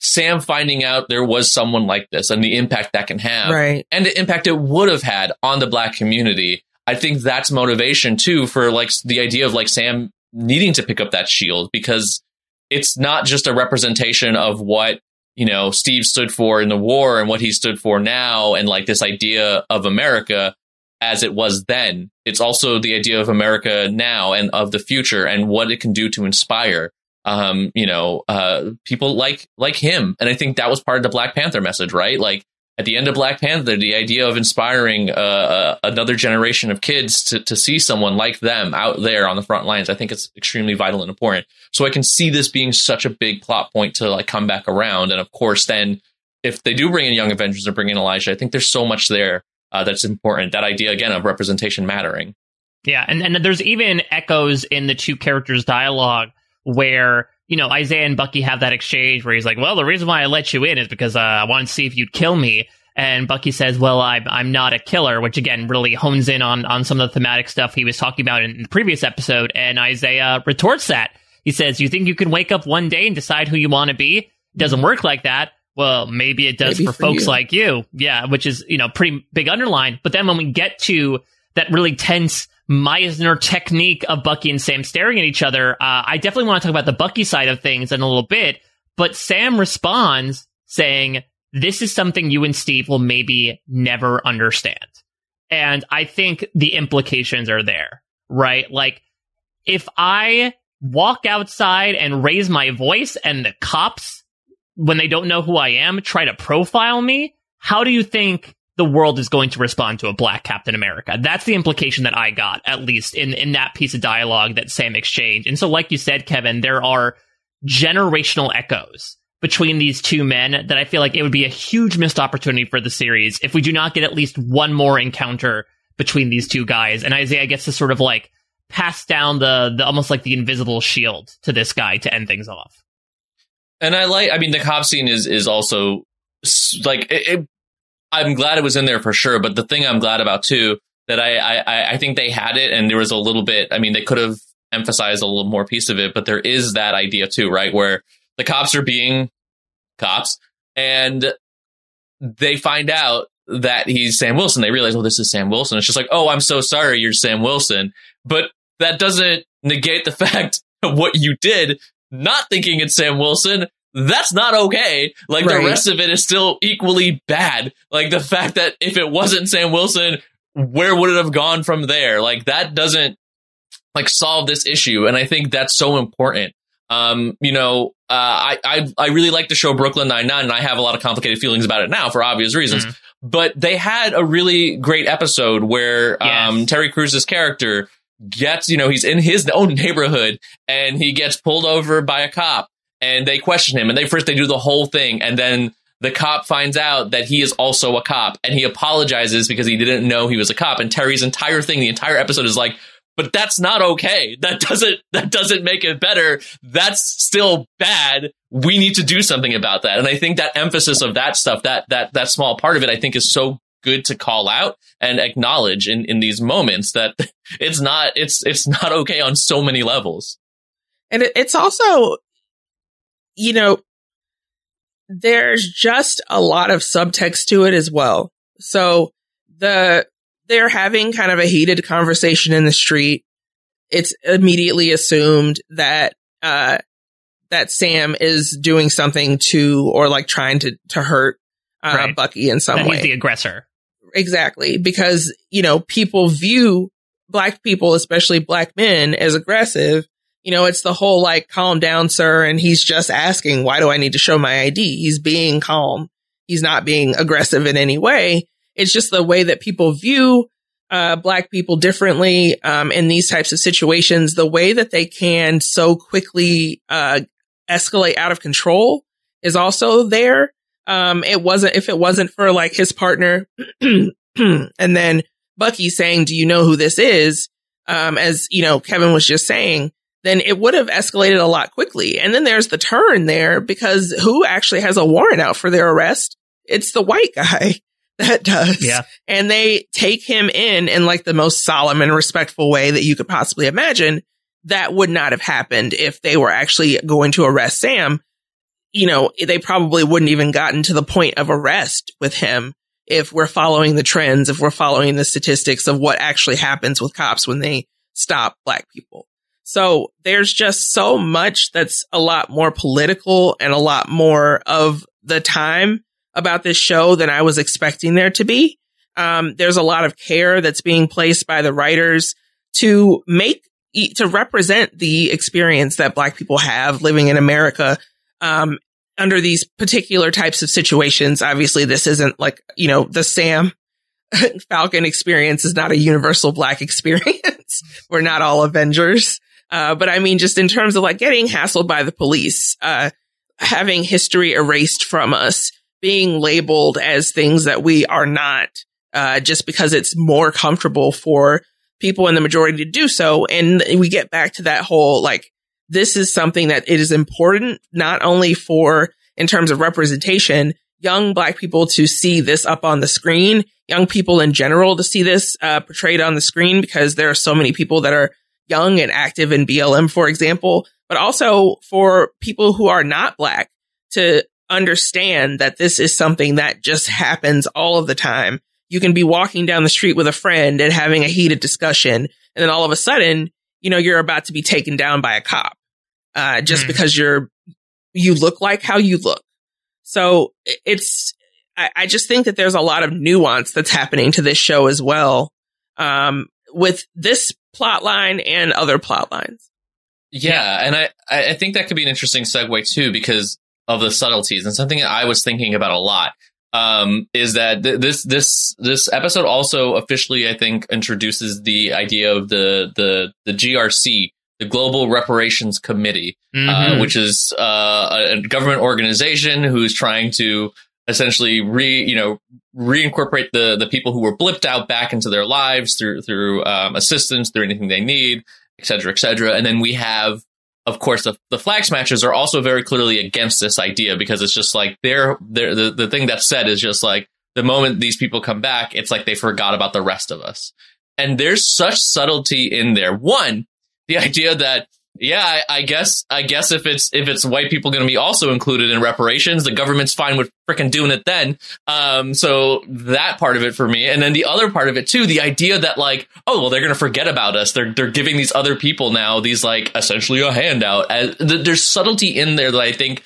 Sam finding out there was someone like this and the impact that can have right. and the impact it would have had on the black community. I think that's motivation too for like the idea of like Sam needing to pick up that shield because it's not just a representation of what you know Steve stood for in the war and what he stood for now and like this idea of America as it was then it's also the idea of America now and of the future and what it can do to inspire um you know uh people like like him and I think that was part of the Black Panther message right like at the end of Black Panther, the idea of inspiring uh, uh, another generation of kids to, to see someone like them out there on the front lines, I think it's extremely vital and important. So I can see this being such a big plot point to like come back around. And of course, then if they do bring in Young Avengers or bring in Elijah, I think there's so much there uh, that's important. That idea again of representation mattering. Yeah, and and there's even echoes in the two characters' dialogue where you know, Isaiah and Bucky have that exchange where he's like, well, the reason why I let you in is because uh, I wanted to see if you'd kill me. And Bucky says, well, I'm, I'm not a killer, which again really hones in on, on some of the thematic stuff he was talking about in the previous episode. And Isaiah retorts that. He says, you think you can wake up one day and decide who you want to be? It doesn't work like that. Well, maybe it does maybe for, for, folks you. like you. Yeah, which is, you know, pretty big underline. But then when we get to that really tense Meisner technique of Bucky and Sam staring at each other. Uh, I definitely want to talk about the Bucky side of things in a little bit, but Sam responds saying, this is something you and Steve will maybe never understand. And I think the implications are there, right? Like, if I walk outside and raise my voice and the cops, when they don't know who I am, try to profile me, how do you think the world is going to respond to a black Captain America. That's the implication that I got, at least in, in that piece of dialogue that Sam exchanged. And so, like you said, Kevin, there are generational echoes between these two men that I feel like it would be a huge missed opportunity for the series if we do not get at least one more encounter between these two guys. And Isaiah gets to sort of like pass down the, the almost like the invisible shield to this guy to end things off. And I like, I mean, the cop scene is, is also like, it, it I'm glad it was in there for sure. But the thing I'm glad about too that I I, I think they had it, and there was a little bit. I mean, they could have emphasized a little more piece of it, but there is that idea too, right? Where the cops are being cops and they find out that he's Sam Wilson. They realize, oh, this is Sam Wilson. It's just like, oh, I'm so sorry, you're Sam Wilson. But that doesn't negate the fact of what you did, not thinking it's Sam Wilson. That's not okay. Like Right. the rest of it is still equally bad. Like the fact that if it wasn't Sam Wilson, where would it have gone from there? Like that doesn't like solve this issue. And I think that's so important. Um, you know, uh, I, I, I really like the show Brooklyn Nine-Nine and I have a lot of complicated feelings about it now for obvious reasons. Mhm. But they had a really great episode where, um, Terry Crews's character gets, you know, he's in his own neighborhood and he gets pulled over by a cop and they question him and they first they do the whole thing and then the cop finds out that he is also a cop and he apologizes because he didn't know he was a cop. And Terry's entire thing the entire episode is like but that's not okay. That doesn't that doesn't make it better. That's still bad. We need to do something about that. And i think that emphasis of that stuff that that that small part of it i think is so good to call out and acknowledge in in these moments that it's not it's it's not okay on so many levels And it's also, you know, there's just a lot of subtext to it as well. So the, they're having kind of a heated conversation in the street. It's immediately assumed that, uh, that Sam is doing something to, or like trying to, to hurt, uh, Right. Bucky in some that way. he's the aggressor. Exactly. Because, you know, people view black people, especially black men, as aggressive. You know, it's the whole like, calm down, sir. And he's just asking, why do I need to show my ID? He's being calm. He's not being aggressive in any way. It's just the way that people view, uh, black people differently, um, in these types of situations, the way that they can so quickly, uh, escalate out of control is also there. Um, it wasn't, if it wasn't for like his partner, and then Bucky saying, do you know who this is? Um, as you know, Kevin was just saying, then it would have escalated a lot quickly. And then there's the turn there because who actually has a warrant out for their arrest? It's the white guy that does. Yeah. And they take him in in like the most solemn and respectful way that you could possibly imagine. That would not have happened if they were actually going to arrest Sam. You know, they probably wouldn't even gotten to the point of arrest with him if we're following the trends, if we're following the statistics of what actually happens with cops when they stop black people. So there's just so much that's a lot more political and a lot more of the time about this show than I was expecting there to be. Um, there's a lot of care that's being placed by the writers to make, to represent the experience that black people have living in America, um, under these particular types of situations. Obviously, this isn't like, you know, the Sam Falcon experience is not a universal black experience. We're not all Avengers. Uh, but I mean, just in terms of like getting hassled by the police, uh, having history erased from us, being labeled as things that we are not, uh, just because it's more comfortable for people in the majority to do so. And we get back to that whole, like, this is something that it is important, not only for, in terms of representation, young black people to see this up on the screen, young people in general to see this, uh, portrayed on the screen because there are so many people that are young and active in BLM, for example, but also for people who are not black to understand that this is something that just happens all of the time. You can be walking down the street with a friend and having a heated discussion. And then all of a sudden, you know, you're about to be taken down by a cop, uh, just Hmm. because you're, you look like how you look. So it's, I, I just think that there's a lot of nuance that's happening to this show as well. Um, with this plot line and other plot lines. Yeah, and I I think that could be an interesting segue too because of the subtleties and something that I was thinking about a lot um, is that th- this this this episode also officially I think introduces the idea of the the the GRC the Global Reparations Committee Mhm. uh, which is uh, a, a government organization who's trying to essentially re you know reincorporate the the people who were blipped out back into their lives through through um, assistance through anything they need et cetera et cetera. And then we have of course the, the flag smashers are also very clearly against this idea because it's just like they're, they're the, the thing that's said is just like the moment these people come back it's like they forgot about the rest of us. And there's such subtlety in there. One the idea that Yeah, I, I guess I guess if it's if it's white people going to be also included in reparations, the government's fine with freaking doing it then. Um, so that part of it for me, and then the other part of it too, the idea that like, oh well, they're going to forget about us. They're they're giving these other people now these like essentially a handout. As, th- there's subtlety in there that I think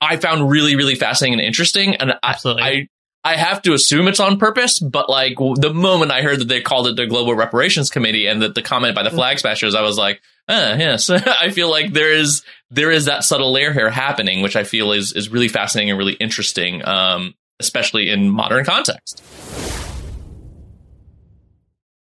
I found really really fascinating and interesting, and I, Absolutely. I I have to assume it's on purpose, but like the moment I heard that they called it the Global Reparations Committee and that the comment by the Flag Smashers, I was like, ah, yes. I feel like there is there is that subtle layer here happening, which I feel is is really fascinating and really interesting, um, especially in modern context.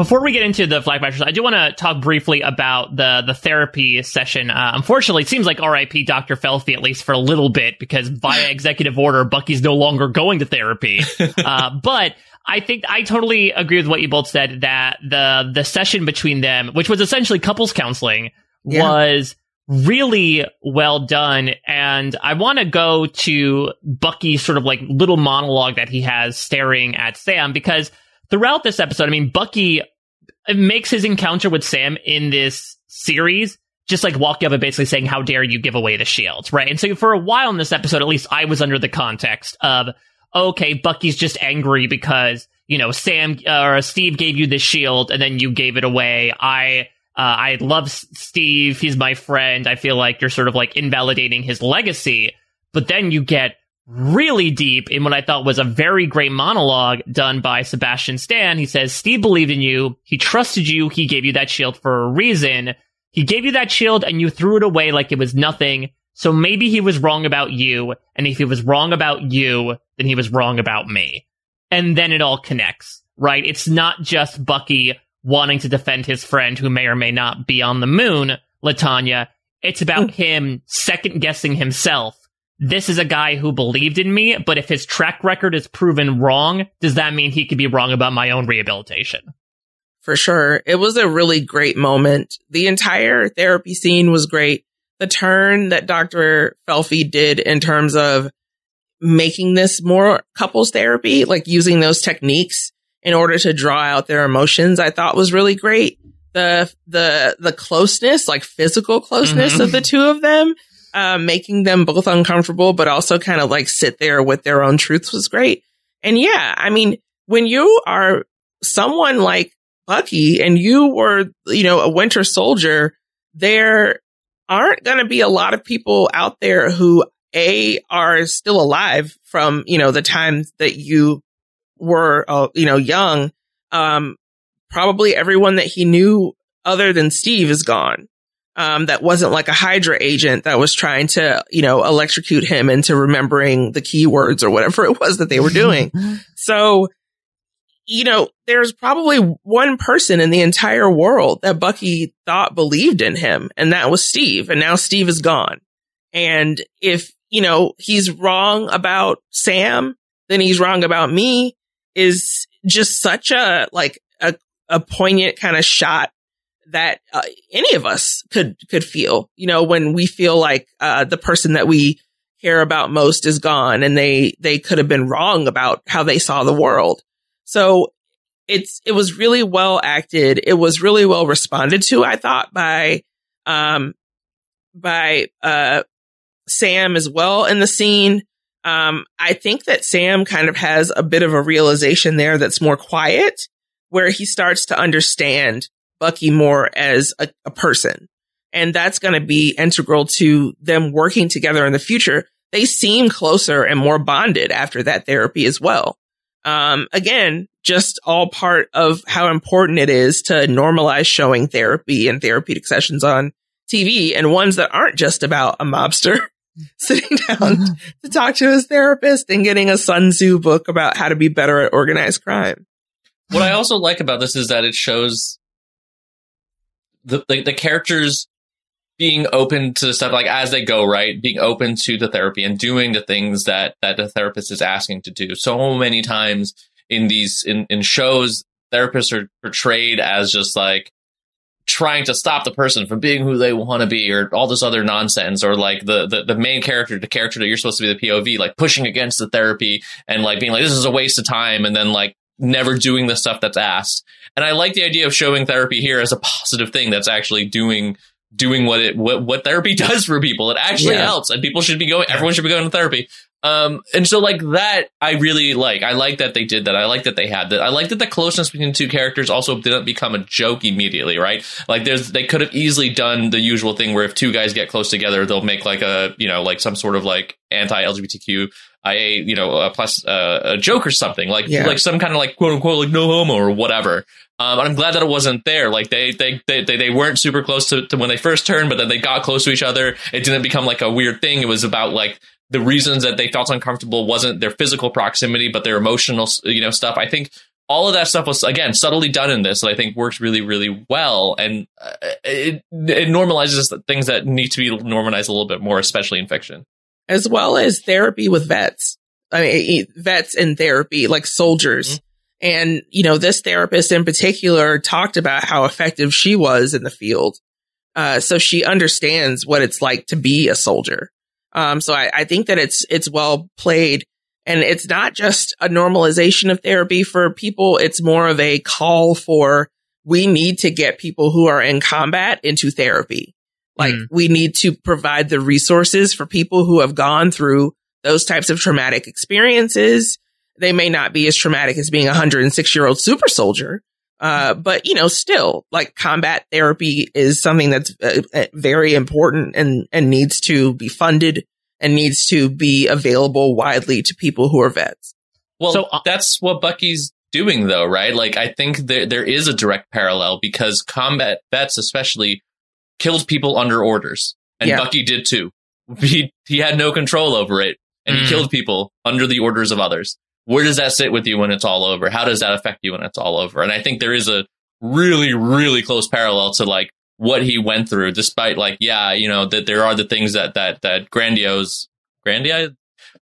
Before we get into the flag smashers, I do want to talk briefly about the the therapy session. Uh, unfortunately, it seems like R.I.P. Dr. Felfie at least for a little bit because via executive order, Bucky's no longer going to therapy. uh, but I think I totally agree with what you both said that the the session between them, which was essentially couples counseling, Yeah. was really well done. And I want to go to Bucky's sort of like little monologue that he has staring at Sam because throughout this episode, I mean, Bucky makes his encounter with Sam in this series just like walking up and basically saying, How dare you give away the shields, right? And so for a while in this episode, at least I was under the context of, okay, Bucky's just angry because, you know, Sam or Steve gave you the shield and then you gave it away. I, uh, I love Steve. He's my friend. I feel like you're sort of like invalidating his legacy. But then you get really deep in what I thought was a very great monologue done by Sebastian Stan. He says, Steve believed in you. He trusted you. He gave you that shield for a reason. He gave you that shield and you threw it away like it was nothing. So maybe he was wrong about you. And if he was wrong about you, then he was wrong about me. And then it all connects, right? It's not just Bucky wanting to defend his friend who may or may not be on the moon, Latanya. It's about mm. him second guessing himself. This is a guy who believed in me, but if his track record is proven wrong, does that mean he could be wrong about my own rehabilitation? for sure. It was a really great moment. The entire therapy scene was great. The turn that Dr. Felfie did in terms of making this more couples therapy, like using those techniques in order to draw out their emotions, I thought was really great. The, the, the closeness, like physical closeness Mhm. of the two of them, uh, making them both uncomfortable, but also kind of like sit there with their own truths was great. And yeah, I mean, when you are someone like Bucky and you were, you know, a winter soldier, there aren't going to be a lot of people out there who a are still alive from, you know, the time that you were, uh, you know, young. Um, probably everyone that he knew other than Steve is gone. Um, that wasn't like a Hydra agent that was trying to, you know, electrocute him into remembering the keywords or whatever it was that they were doing. so, you know, there's probably one person in the entire world that Bucky thought believed in him, and that was Steve. And now Steve is gone. And if, you know, he's wrong about Sam, then he's wrong about me is just such a, like, a, a poignant kind of shot that uh, any of us could, could feel, you know, when we feel like, uh, the person that we care about most is gone and they, they could have been wrong about how they saw the world. So it's, it was really well acted. It was really well responded to, I thought, by, um, by, uh, Sam as well in the scene. Um, I think that Sam kind of has a bit of a realization there that's more quiet, where he starts to understand Bucky more as a, a person. And that's going to be integral to them working together in the future. They seem closer and more bonded after that therapy as well. Um, again, just all part of how important it is to normalize showing therapy and therapeutic sessions on TV and ones that aren't just about a mobster sitting down to talk to his therapist and getting a Sun Tzu book about how to be better at organized crime. What I also like about this is that it shows the the, the characters being open to stuff like as they go, right? Being open to the therapy and doing the things that that the therapist is asking to do. So many times in these in, in shows, therapists are portrayed as just like trying to stop the person from being who they want to be or all this other nonsense or like the, the the main character the character that you're supposed to be the pov like pushing against the therapy and like being like this is a waste of time and then like never doing the stuff that's asked. And i like the idea of showing therapy here as a positive thing that's actually doing doing what it what, what therapy does for people. It actually Yeah. helps and people should be going everyone should be going to therapy um, and so like that, I really like. I like that they did that. I like that they had that. I like that the closeness between the two characters also didn't become a joke immediately, right? Like there's, they could have easily done the usual thing where if two guys get close together, they'll make like a, you know, like some sort of like anti-LGBTQ IA, you know, a plus uh, a joke or something like Yeah. like some kind of like quote unquote like no homo or whatever. Um, and I'm glad that it wasn't there. Like they they they they, they weren't super close to, to when they first turned, but then they got close to each other. It didn't become like a weird thing. It was about like the reasons that they felt uncomfortable wasn't their physical proximity, but their emotional, you know, stuff. I think all of that stuff was again subtly done in this, and I think works really, really well, and uh, it it normalizes things that need to be normalized a little bit more, especially in fiction. as well as therapy with vets. I mean, vets in therapy, like soldiers. And, you know, this therapist in particular talked about how effective she was in the field. Uh, so she understands what it's like to be a soldier. Um, so I, I think that it's, it's well played and it's not just a normalization of therapy for people. It's more of a call for we need to get people who are in combat into therapy. Like Mm. we need to provide the resources for people who have gone through those types of traumatic experiences. They may not be as traumatic as being a 106 year old super soldier. Uh, but you know, still like combat therapy is something that's uh, uh, very important and, and needs to be funded and needs to be available widely to people who are vets. Well, So, uh, that's what Bucky's doing, though, right? Like, I think there there is a direct parallel because combat vets, especially, killed people under orders, and Yeah. Bucky did too. He he had no control over it, and he Mm. killed people under the orders of others. Where does that sit with you when it's all over? How does that affect you when it's all over? And I think there is a really, really close parallel to like what he went through, despite like, yeah, you know, that there are the things that that that grandiose, grandiose,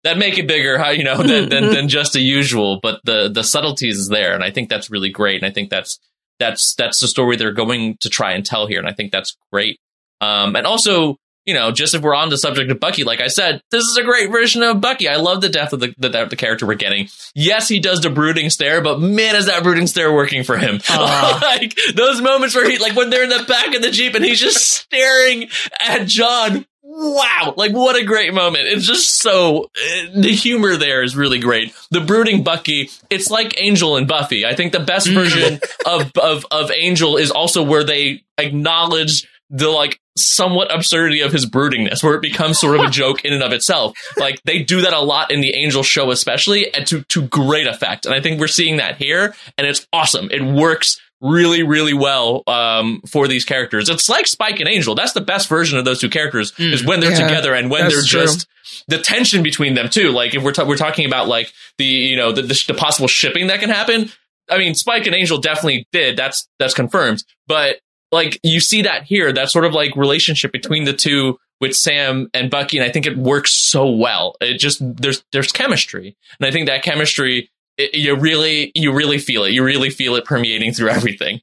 that make it bigger, how you know, than, than than just the usual. But the the subtleties is there, and I think that's really great. And I think that's that's that's the story they're going to try and tell here, and I think that's great. Um, and also, you know, just if we're on the subject of Bucky, like I said, this is a great version of Bucky. I love the depth of the the, the character we're getting. Yes, he does the brooding stare, but man, is that brooding stare working for him? Aw. like those moments where he, like when they're in the back of the jeep and he's just staring at John. Wow, like what a great moment. It's just so uh, the humor there is really great. The brooding Bucky, it's like Angel and Buffy. I think the best version of of of Angel is also where they acknowledge the like somewhat absurdity of his broodingness, where it becomes sort of a joke in and of itself. Like they do that a lot in the Angel show, especially, and to to great effect. And I think we're seeing that here, and it's awesome. It works really, really well um, for these characters. It's like Spike and Angel. That's the best version of those two characters is when they're Yeah, together and when they're true. just the tension between them too. Like if we're ta- we're talking about like the you know the, the, the possible shipping that can happen. I mean, Spike and Angel definitely did. That's that's confirmed. But like you see that here, that sort of like relationship between the two with Sam and Bucky, and I think it works so well. It just there's there's chemistry, and I think that chemistry it, you really you really feel it. You really feel it permeating through everything.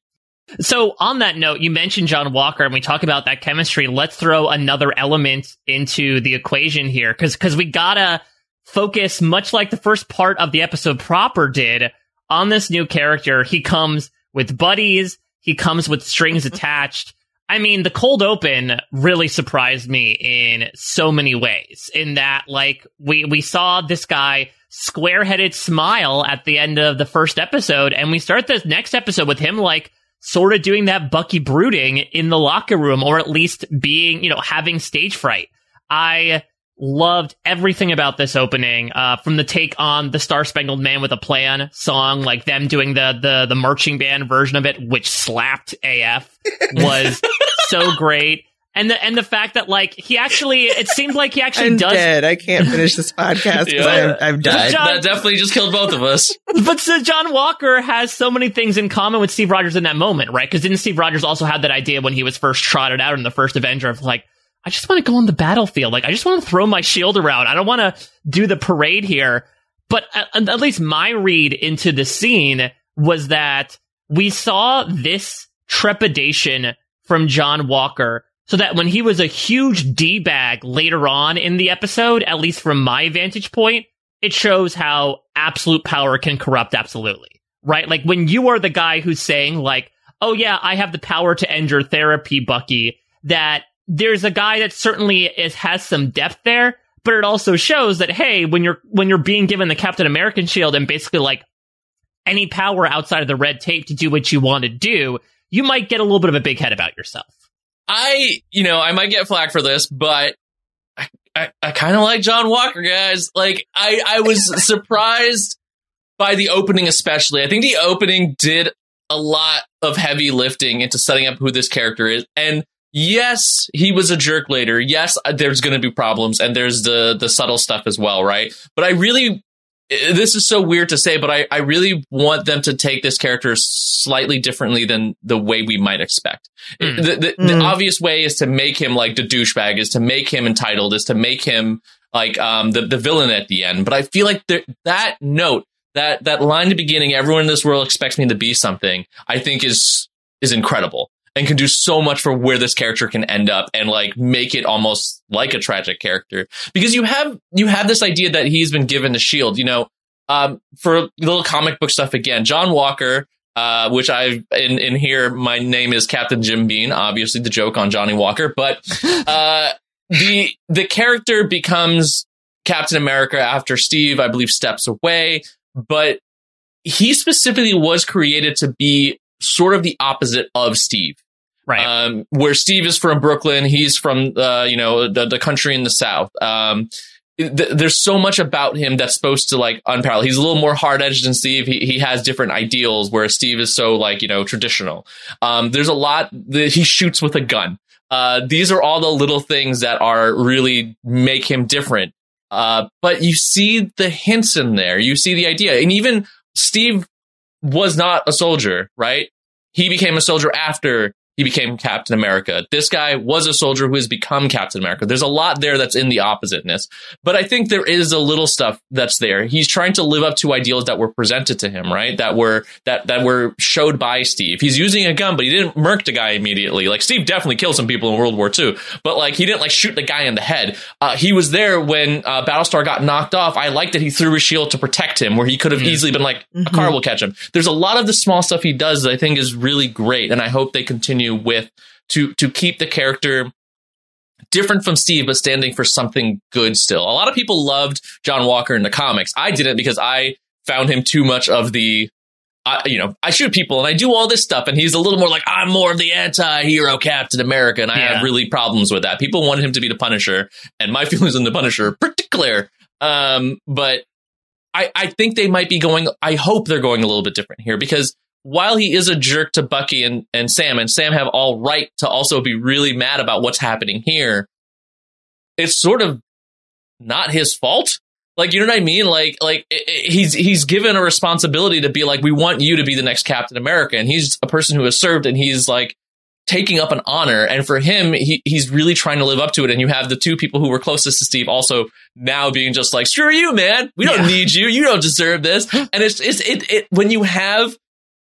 So on that note, you mentioned John Walker, and we talk about that chemistry. Let's throw another element into the equation here, because because we gotta focus, much like the first part of the episode proper did, on this new character. He comes with buddies. He comes with strings attached. I mean, the cold open really surprised me in so many ways. In that, like, we we saw this guy square headed smile at the end of the first episode, and we start this next episode with him like sort of doing that Bucky brooding in the locker room, or at least being, you know, having stage fright. I loved everything about this opening, uh, from the take on the Star Spangled Man with a Plan song, like them doing the the the marching band version of it, which slapped AF, was so great. And the and the fact that like he actually, it seems like he actually I'm does. dead. I can't finish this podcast because Yeah. I've, I've died. John- that definitely just killed both of us. But so John Walker has so many things in common with Steve Rogers in that moment, right? Because didn't Steve Rogers also have that idea when he was first trotted out in the first Avenger of like, I just want to go on the battlefield. Like, I just want to throw my shield around. I don't want to do the parade here. But uh, at, at least my read into the scene was that we saw this trepidation from John Walker so that when he was a huge D-bag later on in the episode, at least from my vantage point, it shows how absolute power can corrupt absolutely. Right? Like when you are the guy who's saying like, "Oh yeah, I have the power to end your therapy, Bucky," that there's a guy that certainly is has some depth there, but it also shows that hey, when you're when you're being given the Captain American shield and basically like any power outside of the red tape to do what you want to do, you might get a little bit of a big head about yourself. I, you know, I might get flack for this, but I, I, I kind of like John Walker, guys. Like, I, I was surprised by the opening, especially. I think the opening did a lot of heavy lifting into setting up who this character is. And yes, he was a jerk later. Yes, uh, there's going to be problems, and there's the the subtle stuff as well, right? But I really this is so weird to say, but I, I really want them to take this character slightly differently than the way we might expect. Mm. The, the, the obvious way is to make him like the douchebag, is to make him entitled, is to make him like um, the, the villain at the end. But I feel like there, that note, that, that line at the beginning, everyone in this world expects me to be something, I think is, is incredible and can do so much for where this character can end up and like make it almost like a tragic character. Because you have you have this idea that he's been given the shield you know um, for little comic book stuff again. John walker uh, which i in, in here my name is captain jim beam obviously the joke on johnny walker but uh, the the character becomes captain america after steve i believe steps away but he specifically was created to be sort of the opposite of steve Right. um, where Steve is from Brooklyn, he's from uh, you know the, the country in the South. Um, th- there's so much about him that's supposed to like unparalleled. He's a little more hard edged than Steve. He he has different ideals, where Steve is so like you know traditional. Um, there's a lot that he shoots with a gun. Uh, these are all the little things that are really make him different. Uh, but you see the hints in there. You see the idea, and even Steve was not a soldier, right? He became a soldier after he became Captain America. This guy was a soldier who has become Captain America. There's a lot there that's in the oppositeness, but I think there is a little stuff that's there. He's trying to live up to ideals that were presented to him, right? That were that that were showed by Steve. He's using a gun, but he didn't murk the guy immediately. Like Steve definitely killed some people in World War II, but like he didn't like shoot the guy in the head. Uh, he was there when uh, Battlestar got knocked off. I liked that he threw his shield to protect him, where he could have easily been like a car will catch him. There's a lot of the small stuff he does that I think is really great, and I hope they continue with to to keep the character different from Steve, but standing for something good still. A lot of people loved John Walker in the comics. I didn't because I found him too much of the I, you know, I shoot people and I do all this stuff, and he's a little more like I'm more of the anti-hero Captain America, and I Yeah. have really problems with that. People wanted him to be the Punisher, and my feelings on the Punisher are pretty clear. Um, but I, I think they might be going. I hope they're going a little bit different here because while he is a jerk to Bucky and, and Sam, and Sam have all right to also be really mad about what's happening here, it's sort of not his fault. Like you know what I mean? Like like i- i- he's he's given a responsibility to be like we want you to be the next Captain America, and he's a person who has served, and he's like taking up an honor. And for him, he he's really trying to live up to it. And you have the two people who were closest to Steve also now being just like screw you, man. We don't Yeah. need you. You don't deserve this. And it's it's it, it when you have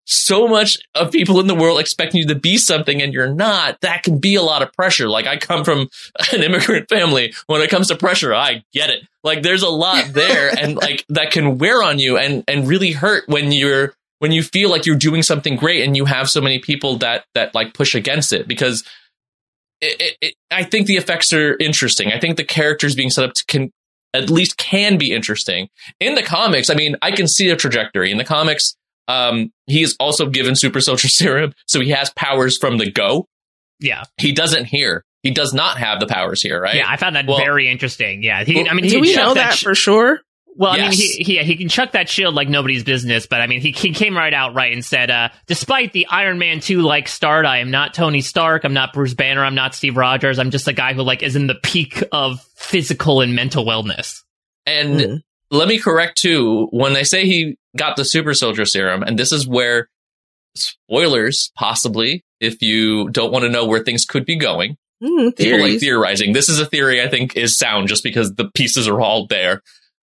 so much of people in the world expecting you to be something and you're not, that can be a lot of pressure. Like I come from an immigrant family. When it comes to pressure, I get it. Like there's a lot there and like that can wear on you and, and really hurt when you're, when you feel like you're doing something great and you have so many people that, that like push against it because it, it, it, I think the effects are interesting. I think the characters being set up to can at least can be interesting in the comics. I mean, I can see a trajectory in the comics. Um, he is also given super soldier serum, so he has powers from the go. Yeah. He doesn't here. He does not have the powers here, right? Yeah, I found that Well- very interesting. Yeah, he, Well, I mean, Do we know that sh- for sure? Well, I mean, he, he yeah, he can chuck that shield like nobody's business, but I mean, he, he came right out right and said, uh, despite the Iron Man 2 like start, I am not Tony Stark, I'm not Bruce Banner, I'm not Steve Rogers, I'm just a guy who like is in the peak of physical and mental wellness. And Mhm. Let me correct too, when they say he got the super soldier serum, and this is where spoilers, possibly, if you don't want to know where things could be going. Hmm, People like theorizing. This is a theory I think is sound just because the pieces are all there.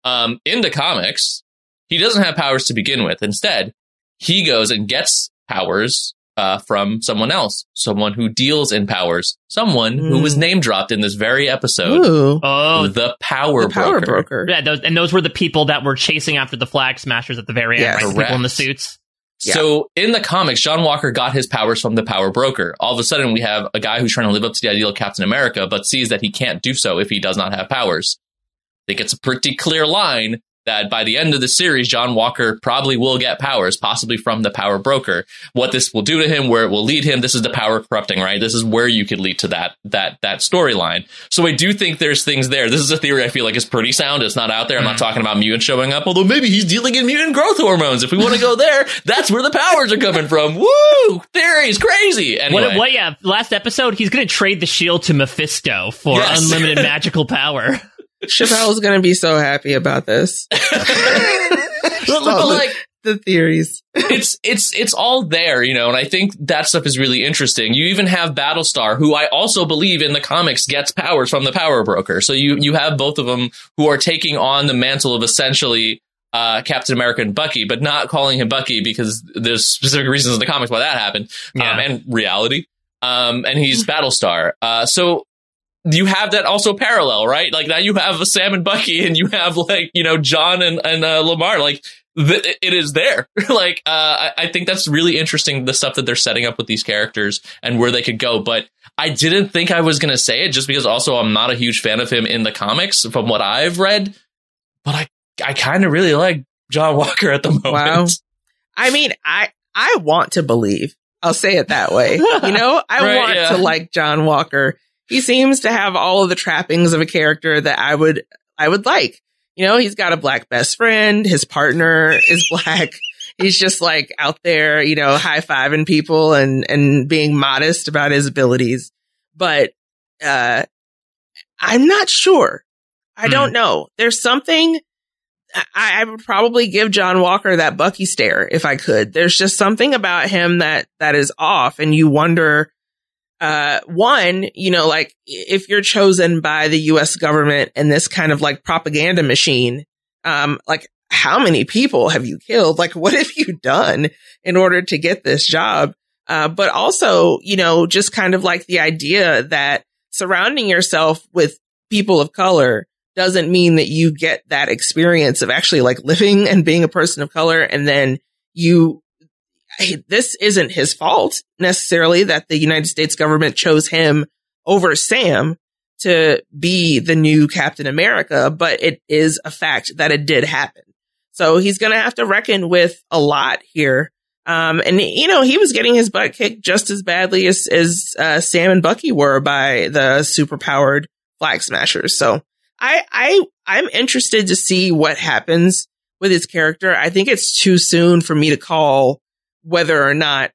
Um, in the comics, he doesn't have powers to begin with. Instead, he goes and gets powers uh, from someone else, someone who deals in powers, someone who Mm. was name dropped in this very episode. Ooh, Oh, The power the power broker. broker. yeah, those, and those were the people that were chasing after the Flag Smashers at the very Yes. end, right? The people in the suits. Yeah. So in the comics, John Walker got his powers from the power broker. All of a sudden, we have a guy who's trying to live up to the ideal of Captain America, but sees that he can't do so if he does not have powers. I think it's a pretty clear line that by the end of the series, John Walker probably will get powers, possibly from the power broker. What this will do to him, where it will lead him, this is the power corrupting, right? This is where you could lead to that that that storyline. So I do think there's things there. This is a theory I feel like is pretty sound. It's not out there. I'm not mm-hmm. talking about mutant showing up, although maybe he's dealing in mutant growth hormones. If we want to go there, that's where the powers are coming from. Woo! Theories crazy. Anyway. What, what, yeah, last episode, he's going to trade the shield to Mephisto for Yes. unlimited magical power. Chappelle's gonna be so happy about this. But, All the- like the theories. it's it's it's all there, you know, and I think that stuff is really interesting. You even have Battlestar, who I also believe in the comics gets powers from the Power Broker. So you you have both of them who are taking on the mantle of essentially uh, Captain America and Bucky, but not calling him Bucky because there's specific reasons in the comics why that happened, um, and reality. Um, and he's Battlestar. Uh, so you have that also parallel, right? Like now you have a Sam and Bucky, and you have like you know John and and uh, Lamar. Like th- it is there. like uh, I, I think that's really interesting. The stuff that they're setting up with these characters and where they could go. But I didn't think I was going to say it just because also I'm not a huge fan of him in the comics from what I've read. But I I kind of really like John Walker at the moment. Wow. I mean, I I want to believe. I'll say it that way. You know, I Right, want yeah. to like John Walker. He seems to have all of the trappings of a character that I would I would like. You know, he's got a black best friend. His partner is black. He's just like out there, you know, high fiving people and and being modest about his abilities. But uh I'm not sure. I Hmm. don't know. There's something I, I would probably give John Walker that Bucky stare if I could. There's just something about him that that is off, and you wonder. Uh, one, you know, like if you're chosen by the U.S. government and this kind of like propaganda machine, um, like how many people have you killed? Like what have you done in order to get this job? Uh, but also, you know, just kind of like the idea that surrounding yourself with people of color doesn't mean that you get that experience of actually like living and being a person of color. And then you, this isn't his fault necessarily that the United States government chose him over Sam to be the new Captain America, but it is a fact that it did happen. So he's going to have to reckon with a lot here. Um, and you know, he was getting his butt kicked just as badly as, as, uh, Sam and Bucky were by the superpowered flag smashers. So I, I, I'm interested to see what happens with his character. I think it's too soon for me to call whether or not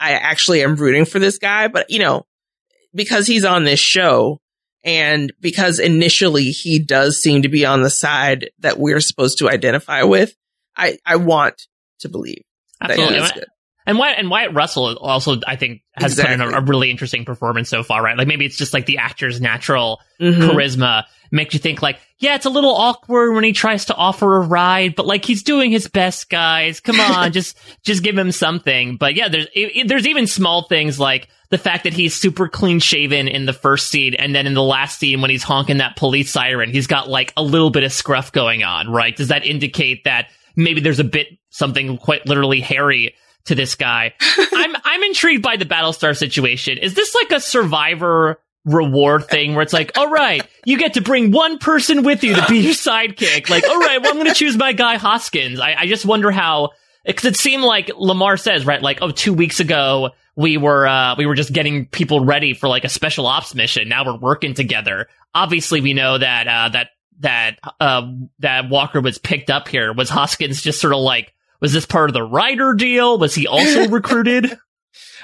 I actually am rooting for this guy, but you know, because he's on this show and because initially he does seem to be on the side that we're supposed to identify with, I, I want to believe that Absolutely. he is good. And Wyatt, and Wyatt Russell also, I think, has put in a, a really interesting performance so far, right? Like maybe it's just like the actor's natural Mhm. charisma makes you think like, yeah, it's a little awkward when he tries to offer a ride, but like he's doing his best, guys. Come on, just just give him something. But yeah, there's it, it- there's even small things like the fact that he's super clean shaven in the first scene, and then in the last scene when he's honking that police siren, he's got like a little bit of scruff going on, right? Does that indicate that maybe there's a bit something quite literally hairy? To this guy, I'm I'm intrigued by the Battlestar situation. Is this like a Survivor reward thing where it's like, all right, you get to bring one person with you to be your sidekick. Like, all right, well, I'm going to choose my guy Hoskins. I, I just wonder how because it seemed like Lamar says right, like oh, two weeks ago we were uh, we were just getting people ready for like a special ops mission. Now we're working together. Obviously, we know that uh, that that uh, that Walker was picked up here. Was Hoskins just sort of like was this part of the rider deal? Was he also recruited?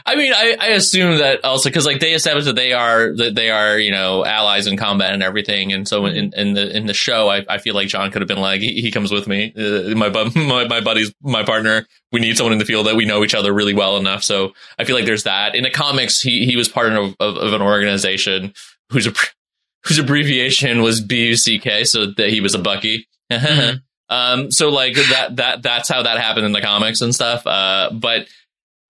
I mean, I, I assume that also because like they established that they are that they are you know allies in combat and everything, and so in, in the in the show, I, I feel like John could have been like he, he comes with me, uh, my, bu- my my buddy's my partner. We need someone in the field that we know each other really well enough. So I feel like there's that. In the comics, he he was part of of, of an organization whose whose abbreviation was BUCK, so that he was a Bucky. Mm-hmm. Um, so like that that that's how that happened in the comics and stuff. Uh, but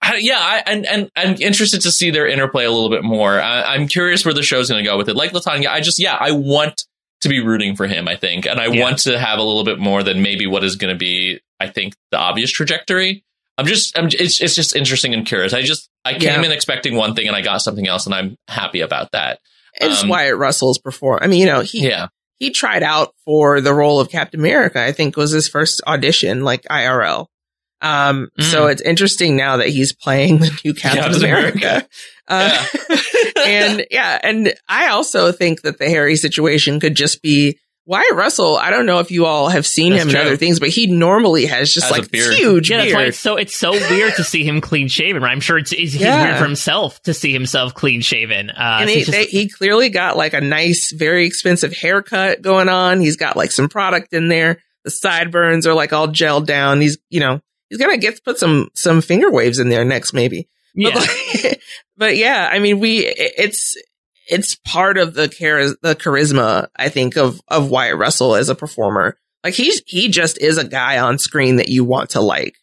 I- yeah, I, and and I'm interested to see their interplay a little bit more. I, I'm curious where the show's going to go with it. Like Latanya, I just yeah, I want to be rooting for him. I think, and I Yeah. want to have a little bit more than maybe what is going to be. I think the obvious trajectory. I'm just, I'm, it's it's just interesting and curious. I just I came Yeah. in expecting one thing and I got something else, and I'm happy about that. It's Um, Wyatt Russell's perform. I mean, you know, he Yeah, he tried out for the role of Captain America. I think was his first audition, like IRL. Um, so it's interesting now that he's playing the new Captain, Captain America. Uh, and yeah, and I also think that the Harry situation could just be Wyatt Russell. I don't know if you all have seen That's him in other things, but he normally has just Has a like beard. huge Yeah, that's why beard. it's so it's so weird to see him clean shaven. Right? I'm sure it's, it's he's Yeah. weird for himself to see himself clean shaven. Uh, and so he, just- they, he clearly got like a nice, very expensive haircut going on. He's got like some product in there. The sideburns are like all gelled down. He's, you know, he's gonna get put some some finger waves in there next, maybe. yeah. Like, but yeah, I mean, we it's it's part of the char- the charisma, I think, of of Wyatt Russell as a performer. Like he's he just is a guy on screen that you want to like,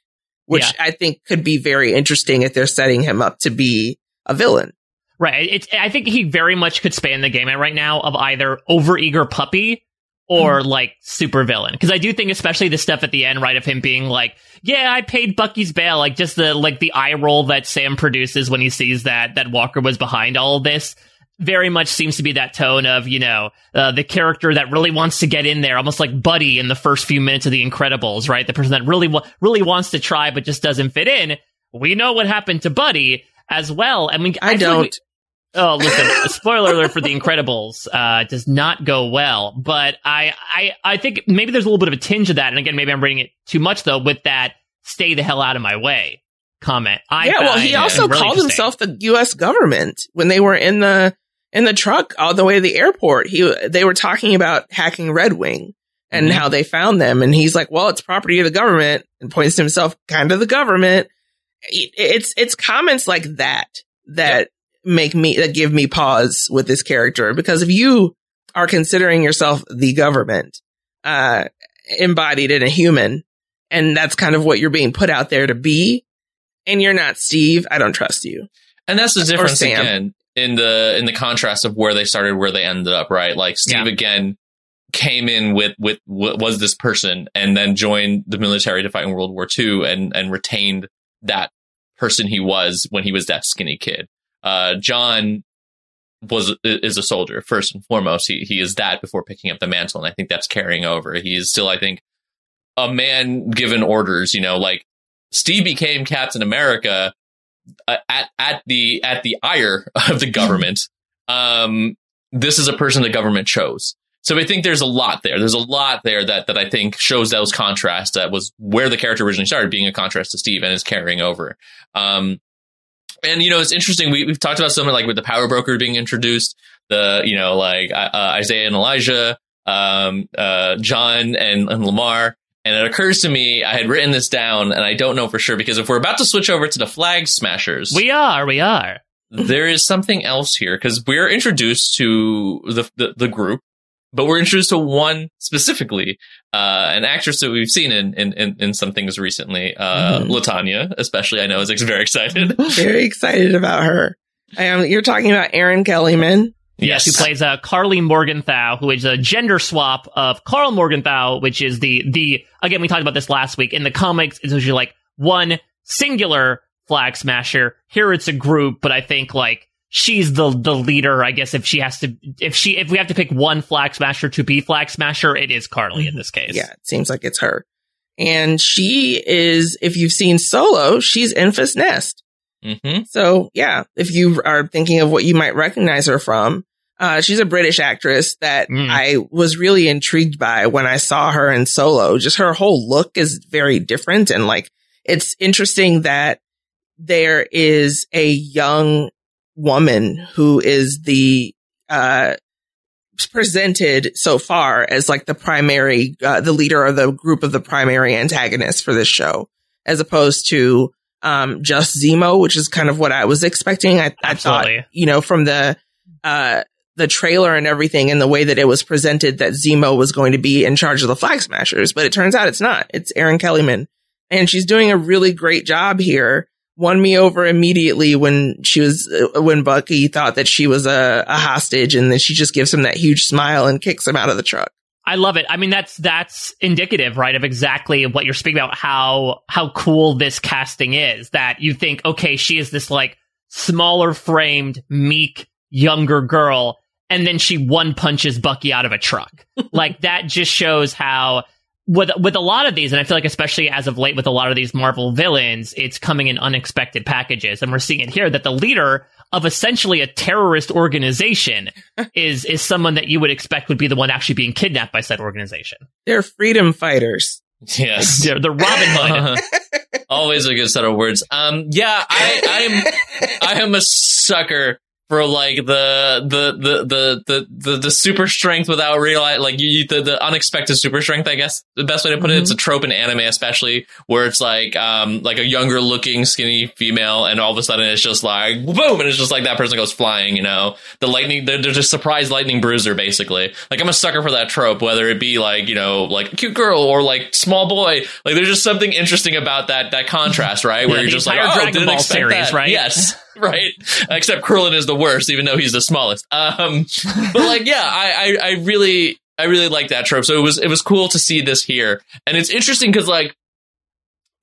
which Yeah. I think could be very interesting if they're setting him up to be a villain. Right. It's, I think he very much could span the gamut right now of either overeager puppy or mm-hmm. like super villain. Because I do think, especially the stuff at the end, right, of him being like, "Yeah, I paid Bucky's bail," like just the like the eye roll that Sam produces when he sees that that Walker was behind all of this. Very much seems to be that tone of you know uh, the character that really wants to get in there, almost like Buddy in the first few minutes of The Incredibles, right? The person that really wa- really wants to try but just doesn't fit in. We know what happened to Buddy as well, and we I feel like we- don't. Oh, listen! spoiler alert for The Incredibles uh, does not go well, but I, I, I think maybe there's a little bit of a tinge of that, and again, maybe I'm reading it too much though. With that, "stay the hell out of my way" comment. I yeah, well, he also really called himself the U.S. government when they were in the in the truck all the way to the airport. He they were talking about hacking Red Wing and Mhm. how they found them, and he's like, "Well, it's property of the government," and points to himself, kind of the government. It's it's comments like that that make me that give me pause with this character because if you are considering yourself the government, uh, embodied in a human, and that's kind of what you're being put out there to be, and you're not Steve, I don't trust you. and that's the difference again in the in the contrast of where they started, where they ended up. Right, like Steve Yeah. again came in with with what was this person, and then joined the military to fight in World War II, and and retained that person he was when he was that skinny kid. Uh, John was is a soldier first and foremost. He he is that before picking up the mantle, and I think that's carrying over. He is still, I think, a man given orders. You know, like Steve became Captain America uh, at at the at the ire of the government. Um, this is a person the government chose. So I think there's a lot there. There's a lot there that that I think shows those contrasts. That was where the character originally started, being a contrast to Steve, and is carrying over. Um, and you know, it's interesting. We, we've talked about something like with the power broker being introduced, the you know, like uh, Isaiah and Elijah, um, uh, John and, and Lemar. And it occurs to me, I had written this down, and I don't know for sure because if we're about to switch over to the Flag Smashers, We are, we are. there is something else here because we're introduced to the, the the group, but we're introduced to one specifically, uh, an actress that we've seen in in, in, in some things recently, uh, Mhm. Latanya, especially. I know is very excited. Very excited about her. Um, you're talking about Erin Kellyman. Yes, who plays uh, Karli Morgenthau, who is a gender swap of Karl Morgenthau, which is the the again we talked about this last week in the comics. It's usually like one singular flag smasher. Here it's a group, but I think like she's the the leader. I guess if she has to, if she if we have to pick one flag smasher to be flag smasher, it is Karli in this case. Yeah, it seems like it's her. And she is, if you've seen Solo, she's Enfys Nest. Mm-hmm. So yeah, if you are thinking of what you might recognize her from, uh, she's a British actress that Mm. I was really intrigued by when I saw her in Solo. Just her whole look is very different. And like, it's interesting that there is a young woman who is the, uh, presented so far as like the primary, uh, the leader of the group of the primary antagonists for this show, as opposed to, um, just Zemo, which is kind of what I was expecting. I, I thought, you know, from the, uh, the trailer and everything and the way that it was presented that Zemo was going to be in charge of the Flag Smashers, but it turns out it's not. It's Erin Kellyman. And she's doing a really great job here. Won me over immediately when she was, uh, when Bucky thought that she was a, a hostage and then she just gives him that huge smile and kicks him out of the truck. I love it. I mean, that's that's indicative, right, of exactly what you're speaking about. How how cool this casting is. That you think, okay, she is this like smaller framed, meek, younger girl, and then she one punches Bucky out of a truck. like that just shows how with with a lot of these, and I feel like especially as of late with a lot of these Marvel villains, it's coming in unexpected packages, and we're seeing it here that the leader of essentially a terrorist organization is is someone that you would expect would be the one actually being kidnapped by said organization. They're freedom fighters. Yes. They're, they're Robin Hood. Always a good set of words. Um, yeah, I, I'm, I am a sucker for like the the the the the the, the super strength without realize like you, the the unexpected super strength. I guess the best way to put it. It's a trope in anime, especially where it's like um like a younger looking skinny female, and all of a sudden it's just like boom, and it's just like that person goes flying. You know, the lightning. They're, they're just surprise lightning bruiser, basically. Like I'm a sucker for that trope, whether it be like you know like cute girl or like small boy. Like there's just something interesting about that that contrast, right? Where Yeah, you're just like, oh, didn't expect series, that. right? Yes. Right, except Krillin is the worst, even though he's the smallest. Um, but like, yeah, I, I, I really, I really like that trope. So it was, it was cool to see this here, and it's interesting because like,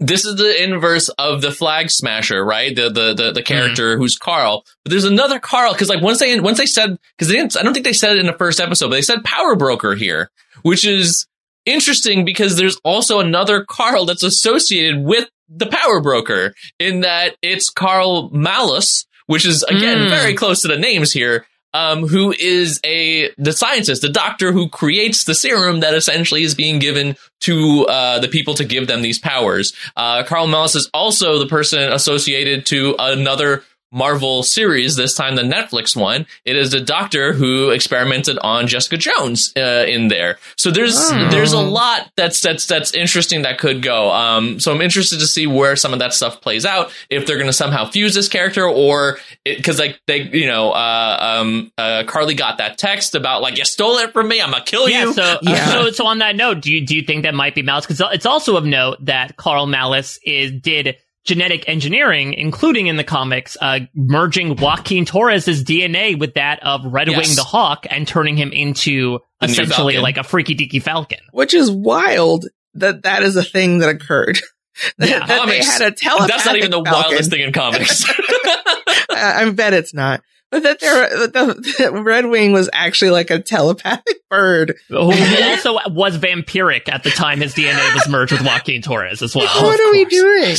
this is the inverse of the flag smasher, right? The the the, the character who's Karl. But there's another Karl because like once they once they said because they didn't I don't think they said it in the first episode, but they said power broker here, which is interesting because there's also another Karl that's associated with the power broker in that it's Karl Malus, which is again Mm. very close to the names here. Um, who is a the scientist, the doctor who creates the serum that essentially is being given to uh, the people to give them these powers. Uh, Karl Malus is also the person associated to another Marvel series, this time the Netflix one. It is the doctor who experimented on Jessica Jones uh, in there. So there's Oh. there's a lot that's that's that's interesting that could go. Um, so I'm interested to see where some of that stuff plays out. If they're going to somehow fuse this character, or because like they, you know, uh, um, uh, Karli got that text about like you stole it from me, I'm gonna kill Yeah, you. so Yeah. so so on that note, do you do you think that might be Malus? Because it's also of note that Karl Malus is did genetic engineering, including in the comics, uh, merging Joaquin Torres's DNA with that of Red Yes. Wing the Hawk and turning him into The essentially like a freaky deaky Falcon. which is wild that that is a thing that occurred. that Yeah, that they had a telepathic That's not even the Falcon. wildest thing in comics. I, I bet it's not. But that there, that the, that Red Wing was actually like a telepathic bird. Who also was vampiric at the time his DNA was merged with Joaquin Torres as well. what are we doing?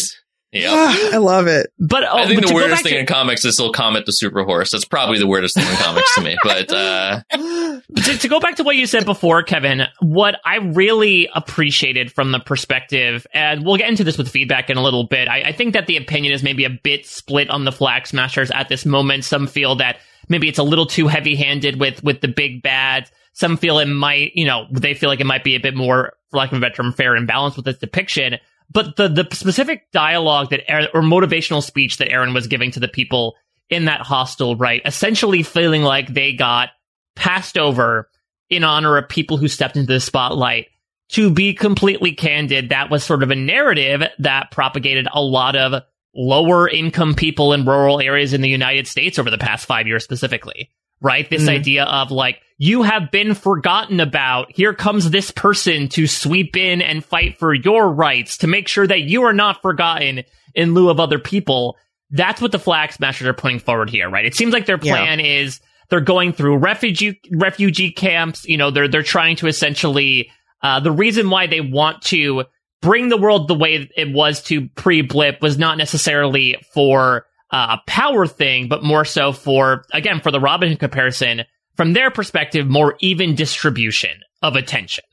Yeah. Ah, I love it. But oh, I think but the weirdest thing to- in comics is still Comet the Super Horse. That's probably the weirdest thing in comics to me. But uh, to, to go back to what you said before, Kevin, what I really appreciated from the perspective, and we'll get into this with feedback in a little bit. I, I think that the opinion is maybe a bit split on the Flag Smashers at this moment. Some feel that maybe it's a little too heavy handed with, with the big bad. Some feel it might, you know, they feel like it might be a bit more, for lack of a better term, fair and balanced with its depiction. But the, the specific dialogue that, Erin, or motivational speech that Erin was giving to the people in that hostel, right? Essentially feeling like they got passed over in honor of people who stepped into the spotlight. To be completely candid, that was sort of a narrative that propagated a lot of lower income people in rural areas in the United States over the past five years specifically. Right? This Mhm. idea of like, you have been forgotten about. Here comes this person to sweep in and fight for your rights to make sure that you are not forgotten in lieu of other people. That's what the Flag Smashers are putting forward here, right? It seems like their Yeah. plan is they're going through refugee refugee camps. You know, they're they're trying to essentially uh, the reason why they want to bring the world the way it was to pre blip was not necessarily for uh, power thing, but more so for, again, for the Robin Hood comparison, from their perspective, more even distribution of attention.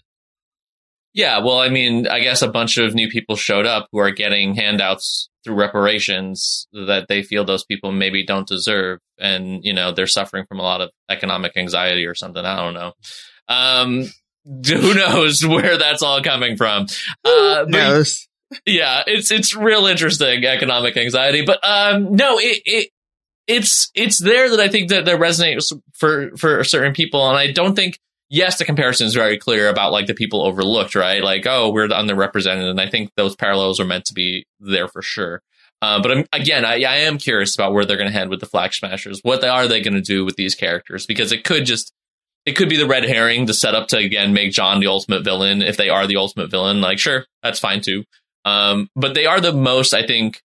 Yeah, well, I mean, I guess a bunch of new people showed up who are getting handouts through reparations that they feel those people maybe don't deserve. And, you know, they're suffering from a lot of economic anxiety or something. I don't know. Um, who knows where that's all coming from? Uh, knows? Yeah, it's it's real interesting economic anxiety, but um, no, it, it it's it's there that I think that that resonates for for certain people, and I don't think yes, the comparison is very clear about like the people overlooked, right? Like, oh, we're underrepresented, and I think those parallels are meant to be there for sure. Uh, but I'm, again, I, I am curious about where they're going to head with the Flag Smashers. What are they going to do with these characters? Because it could just it could be the red herring, the setup to again make John the ultimate villain. If they are the ultimate villain, like sure, that's fine too. Um, but they are the most, I think,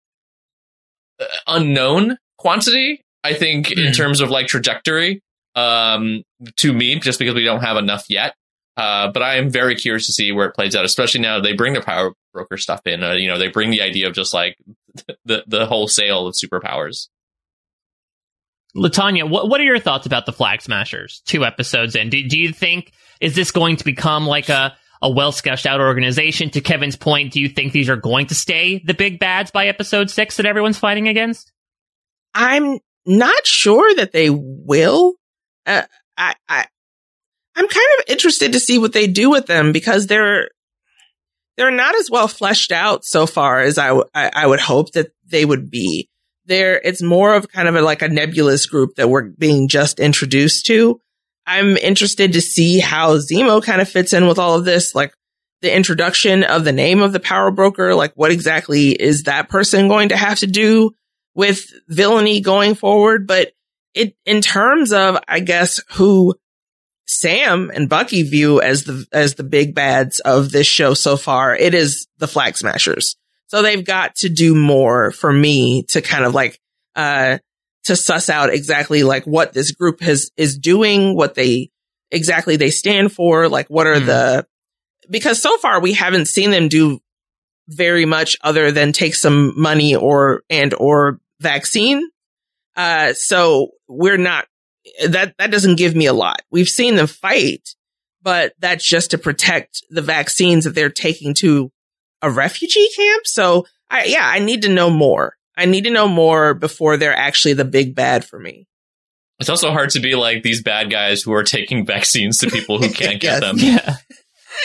uh, unknown quantity. I think mm. in hmm. terms of like trajectory, um, to me, just because we don't have enough yet. Uh, but I am very curious to see where it plays out, especially now they bring the power broker stuff in. Uh, you know, they bring the idea of just like the the whole sale of superpowers. Latanya, what what are your thoughts about the Flag Smashers? Two episodes in, do, do you think is this going to become like a a well sketched out organization? To Kevin's point, do you think these are going to stay the big bads by episode six that everyone's fighting against? I'm not sure that they will. Uh, I, I, I'm kind of interested to see what they do with them because they're, they're not as well fleshed out so far as I, w- I, I would hope that they would be there, it's more of kind of a, like a nebulous group that we're being just introduced to. I'm interested to see how Zemo kind of fits in with all of this, like the introduction of the name of the power broker. Like what exactly is that person going to have to do with villainy going forward? But it, in terms of, I guess, who Sam and Bucky view as the, as the big bads of this show so far, it is the Flag Smashers. So they've got to do more for me to kind of like, uh, to suss out exactly like what this group has, is doing, what they exactly they stand for, like what are mm. the, because so far we haven't seen them do very much other than take some money or, and or vaccine. Uh, so we're not, that, that doesn't give me a lot. We've seen them fight, but that's just to protect the vaccines that they're taking to a refugee camp. So I, yeah, I need to know more. I need to know more before they're actually the big bad for me. It's also hard to be like these bad guys who are taking vaccines to people who can't get them. Yeah.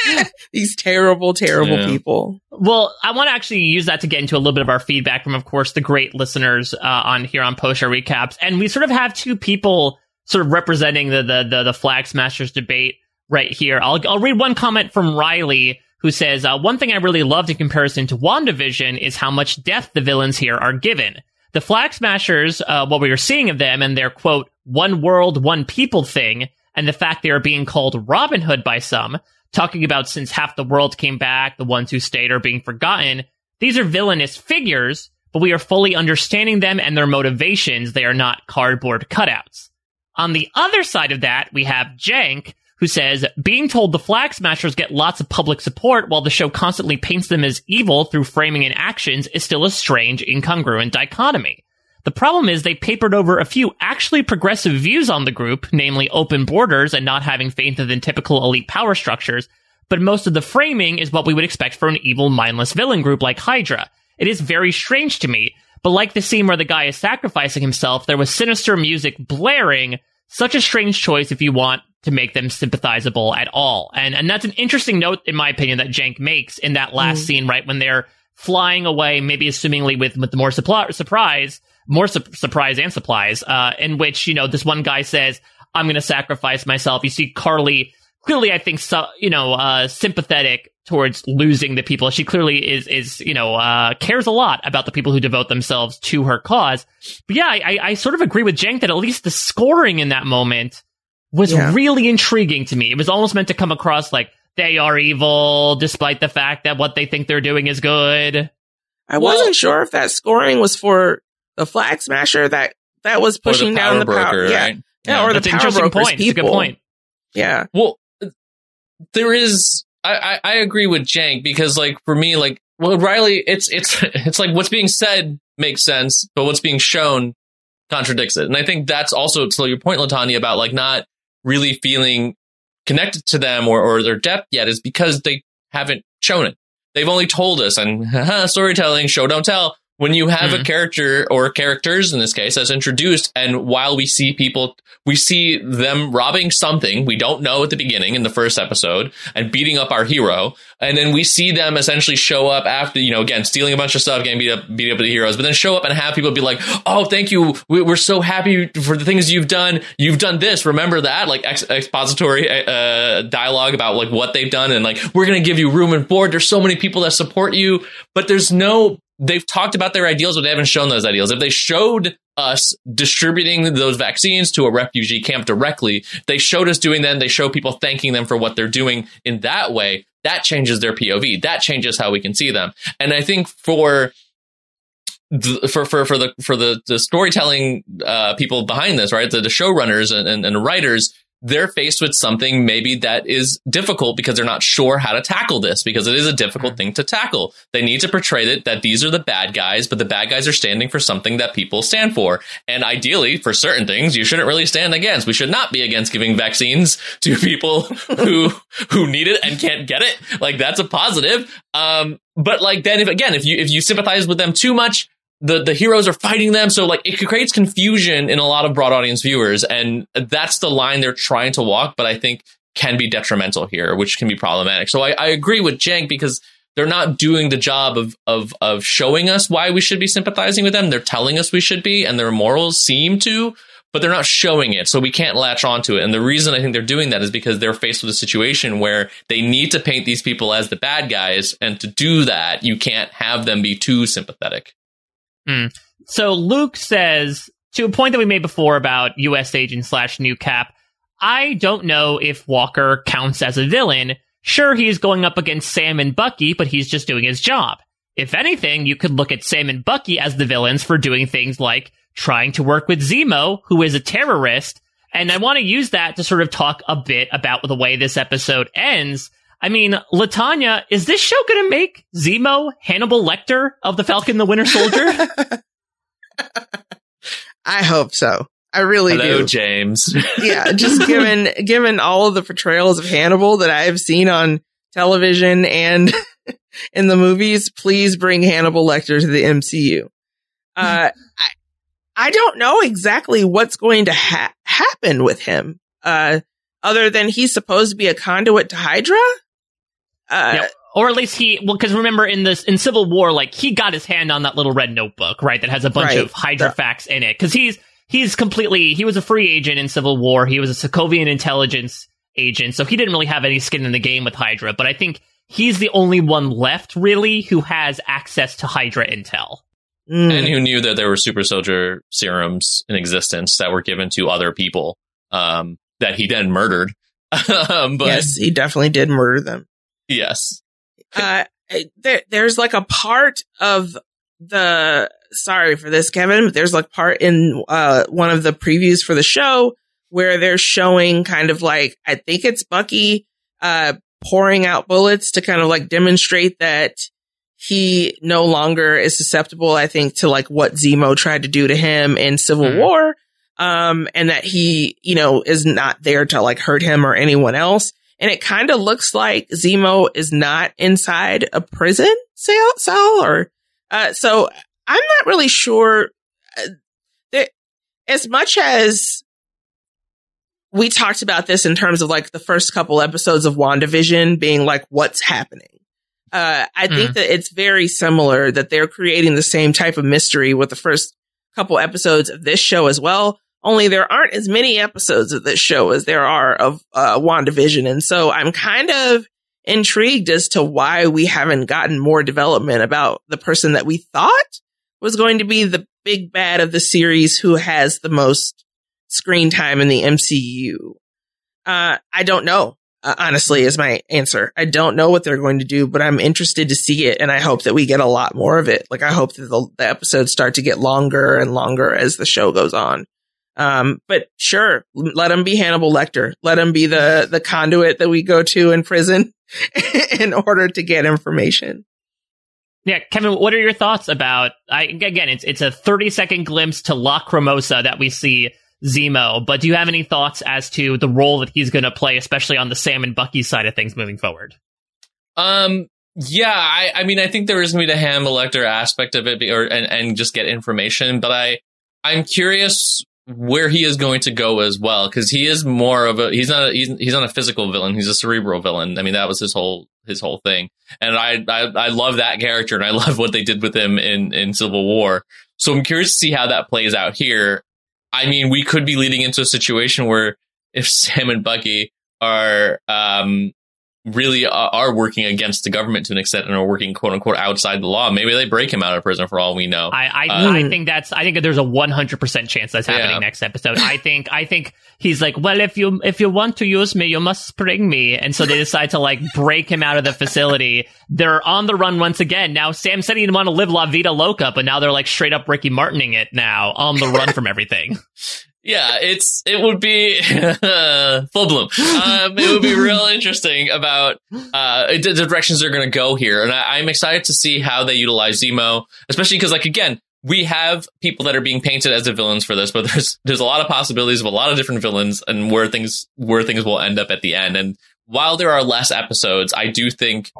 these terrible, terrible yeah. people. Well, I want to actually use that to get into a little bit of our feedback from, of course, the great listeners uh, on here on post show recaps, and we sort of have two people sort of representing the the the, the flag smashers debate right here. I'll I'll read one comment from Riley who says, uh, One thing I really loved in comparison to WandaVision is how much depth the villains here are given. The Flag Smashers, uh, what we are seeing of them and their quote, one world, one people thing, and the fact they are being called Robin Hood by some, talking about since half the world came back, the ones who stayed are being forgotten. These are villainous figures, but we are fully understanding them and their motivations. They are not cardboard cutouts. On the other side of that, we have Jank, who says, being told the Flag Smashers get lots of public support while the show constantly paints them as evil through framing and actions is still a strange, incongruent dichotomy. The problem is they papered over a few actually progressive views on the group, namely open borders and not having faith in typical elite power structures, but most of the framing is what we would expect for an evil, mindless villain group like Hydra. It is very strange to me, but like the scene where the guy is sacrificing himself, there was sinister music blaring, such a strange choice if you want to make them sympathizable at all. And and that's an interesting note, in my opinion, that Jank makes in that last mm. scene, right when they're flying away, maybe assumingly with with more supply, surprise, more su- surprise and supplies, uh, in which you know this one guy says, "I'm going to sacrifice myself." You see Karli clearly, I think, so, you know, uh, sympathetic towards losing the people. She clearly is, is, you know, uh, cares a lot about the people who devote themselves to her cause. But yeah, I, I sort of agree with Jank that at least the scoring in that moment was yeah. really intriguing to me. It was almost meant to come across like they are evil, despite the fact that what they think they're doing is good. I well, wasn't sure if that scoring was for the flag smasher that that was pushing the down the broker, power. Right? Yeah. yeah, or That's the power brokers point. People. It's a good point. Yeah. Well, there is I, I, I agree with Jank because like for me, like well, Riley, it's it's it's like what's being said makes sense, but what's being shown contradicts it. And I think that's also to your point, Latanya, about like not really feeling connected to them or, or their depth yet is because they haven't shown it. They've only told us and storytelling, show don't tell when you have mm-hmm. a character or characters in this case that's introduced and while we see people we see them robbing something we don't know at the beginning in the first episode and beating up our hero and then we see them essentially show up after you know again stealing a bunch of stuff getting beat up beat up the heroes but then show up and have people be like oh thank you. We're so happy for the things you've done. You've done this. Remember that like ex- expository uh, dialogue about like what they've done and like we're gonna give you room and board. There's so many people that support you. But there's no they've talked about their ideals, but they haven't shown those ideals. If they showed us distributing those vaccines to a refugee camp directly, they showed us doing that, they show people thanking them for what they're doing in that way, that changes their POV. That changes how we can see them. And I think for the, for for for the for the, the storytelling uh, people behind this, right? The, the showrunners and, and, and writers, they're faced with something maybe that is difficult because they're not sure how to tackle this because it is a difficult thing to tackle. They need to portray it that these are the bad guys, but the bad guys are standing for something that people stand for. And ideally, for certain things, you shouldn't really stand against. We should not be against giving vaccines to people who who need it and can't get it. Like that's a positive. Um, but like then if again, if you if you sympathize with them too much, the the heroes are fighting them. So like it creates confusion in a lot of broad audience viewers and that's the line they're trying to walk but i think can be detrimental here which can be problematic. So i, I agree with jank because they're not doing the job of of of showing us why we should be sympathizing with them. They're telling us we should be and their morals seem to but they're not showing it. So we can't latch onto it. And the reason i think they're doing that is because they're faced with a situation where they need to paint these people as the bad guys. And to do that you can't have them be too sympathetic Mm. So Luke says to a point that we made before about U.S. agent slash new cap. I don't know if Walker counts as a villain. Sure, he's going up against Sam and Bucky, but he's just doing his job. If anything, you could look at Sam and Bucky as the villains for doing things like trying to work with Zemo, who is a terrorist. And I want to use that to sort of talk a bit about the way this episode ends. I mean, Latanya, is this show going to make Zemo Hannibal Lecter of the Falcon the Winter Soldier? I hope so. I really Hello, do. James. yeah, just given given all of the portrayals of Hannibal that I have seen on television and in the movies, please bring Hannibal Lecter to the MCU. Uh, I I don't know exactly what's going to ha- happen with him. Uh, other than he's supposed to be a conduit to Hydra. Uh, yep. Or at least he, well, because remember in this in Civil War, like he got his hand on that little red notebook, right? That has a bunch right. of Hydra facts in it. Because he's he's completely he was a free agent in Civil War. He was a Sokovian intelligence agent, so he didn't really have any skin in the game with Hydra. But I think he's the only one left, really, who has access to Hydra intel. Mm. And who knew that there were super soldier serums in existence that were given to other people um, that he then murdered. um, but, yes, he definitely did murder them. Yes. uh, there, there's like a part of the, sorry for this, Kevin, but there's like part in, uh, one of the previews for the show where they're showing kind of like, I think it's Bucky, uh, pouring out bullets to kind of like demonstrate that he no longer is susceptible, I think, to like what Zemo tried to do to him in Civil mm. War. Um, and that he, you know, is not there to like hurt him or anyone else. And it kind of looks like Zemo is not inside a prison cell, cell or, uh, so I'm not really sure uh, that as much as we talked about this in terms of like the first couple episodes of WandaVision being like, what's happening? Uh, I mm. think that it's very similar that they're creating the same type of mystery with the first couple episodes of this show as well. Only there aren't as many episodes of this show as there are of uh, WandaVision. And so I'm kind of intrigued as to why we haven't gotten more development about the person that we thought was going to be the big bad of the series who has the most screen time in the MCU. Uh, I don't know. Uh, honestly, is my answer. I don't know what they're going to do, but I'm interested to see it, and I hope that we get a lot more of it. Like I hope that the, the episodes start to get longer and longer as the show goes on Um, but sure, let him be Hannibal Lecter. Let him be the, the conduit that we go to in prison in order to get information. Yeah, Kevin, what are your thoughts about? I, again, it's it's a thirty second glimpse to Lacrimosa that we see Zemo, but do you have any thoughts as to the role that he's going to play, especially on the Sam and Bucky side of things moving forward? Um, yeah, I, I mean, I think there is going to be the Hannibal Lecter aspect of it, or and, and just get information. But I, I'm curious where he is going to go as well, because he is more of a he's not a, he's he's not a physical villain, he's a cerebral villain. I mean, that was his whole his whole thing, and I I, I love that character, and I love what they did with him in in Civil War. So I'm curious to see how that plays out here. I mean, we could be leading into a situation where if Sam and Bucky are um, really are working against the government to an extent and are working quote unquote outside the law. Maybe they break him out of prison for all we know. I I, Uh, I think that's I think there's a 100 percent chance that's happening Yeah. next episode. I think I think he's like, well, if you if you want to use me, you must spring me, and so they decide to like break him out of the facility. They're on the run once again. Now Sam said he didn't want to live La Vida Loca, but now they're like straight up Ricky Martining it now on the run from everything. yeah, it's it would be full bloom. Um, it would be real interesting about uh, the directions they're going to go here, and I, I'm excited to see how they utilize Zemo, especially because, like, again, we have people that are being painted as the villains for this, but there's there's a lot of possibilities of a lot of different villains and where things where things will end up at the end. And while there are less episodes, I do think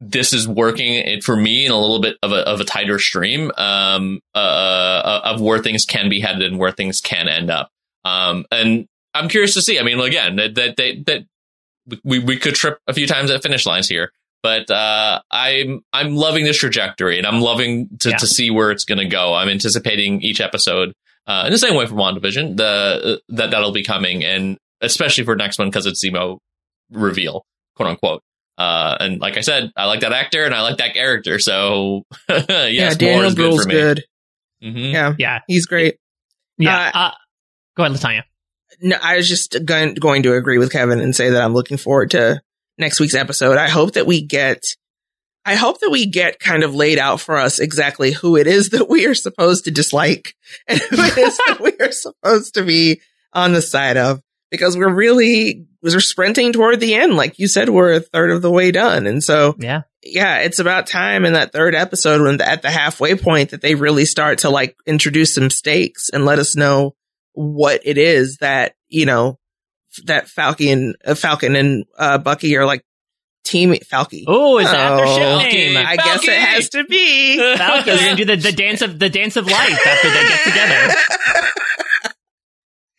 this is working for me in a little bit of a of a tighter stream um, uh, of where things can be headed and where things can end up. Um, and I'm curious to see. I mean, again, that that that, that we we could trip a few times at finish lines here, but uh, I'm I'm loving this trajectory, and I'm loving to, Yeah. to see where it's going to go. I'm anticipating each episode uh, in the same way for WandaVision, the that that'll be coming, and especially for next one because it's Zemo reveal, quote unquote. Uh, and like I said, I like that actor and I like that character. So yes, yeah, Daniel is good Bruhl's for me. good. Mhm. Yeah, Yeah, he's great. yeah. Uh, go ahead, Latanya. No, I was just going, going to agree with Kevin and say that I'm looking forward to next week's episode. I hope that we get, I hope that we get kind of laid out for us exactly who it is that we are supposed to dislike and who it is that we are supposed to be on the side of because we're really, we're sprinting toward the end. Like you said, we're a third of the way done. And so Yeah, yeah, it's about time in that third episode when at the halfway point that they really start to like introduce some stakes and let us know what it is that, you know, that Falcon, uh, Falcon and, uh, Bucky are like team Falky. Oh, is that their ship name? I guess it has to be. Falcon. They're gonna do the, the dance of the dance of life after they get together.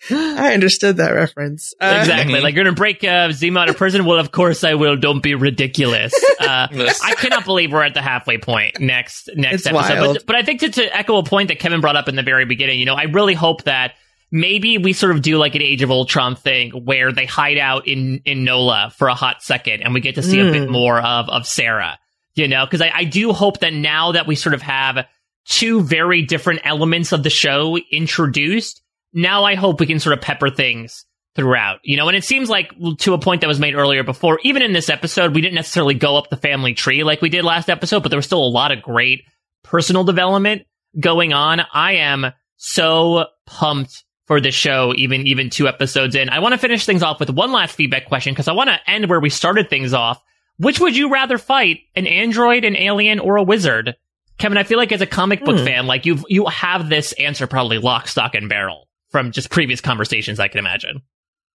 I understood that reference. Uh, exactly. Like you're gonna break uh, Zemo out of prison. Well, of course I will. Don't be ridiculous. Uh, I cannot believe we're at the halfway point next next It's episode. wild. But but I think to, to echo a point that Kevin brought up in the very beginning, you know, I really hope that maybe we sort of do like an Age of Ultron thing where they hide out in in Nola for a hot second, and we get to see a bit Mm. more of of Sarah. You know, because I, I do hope that now that we sort of have two very different elements of the show introduced, now I hope we can sort of pepper things throughout. You know, and it seems like to a point that was made earlier before, even in this episode, we didn't necessarily go up the family tree like we did last episode, but there was still a lot of great personal development going on. I am so pumped for the show, even even two episodes in. I want to finish things off with one last feedback question because I want to end where we started things off. Which would you rather fight, an android, an alien, or a wizard? Kevin, I feel like as a comic book Hmm. fan, like you've you have this answer probably lock, stock, and barrel from just previous conversations. I can imagine.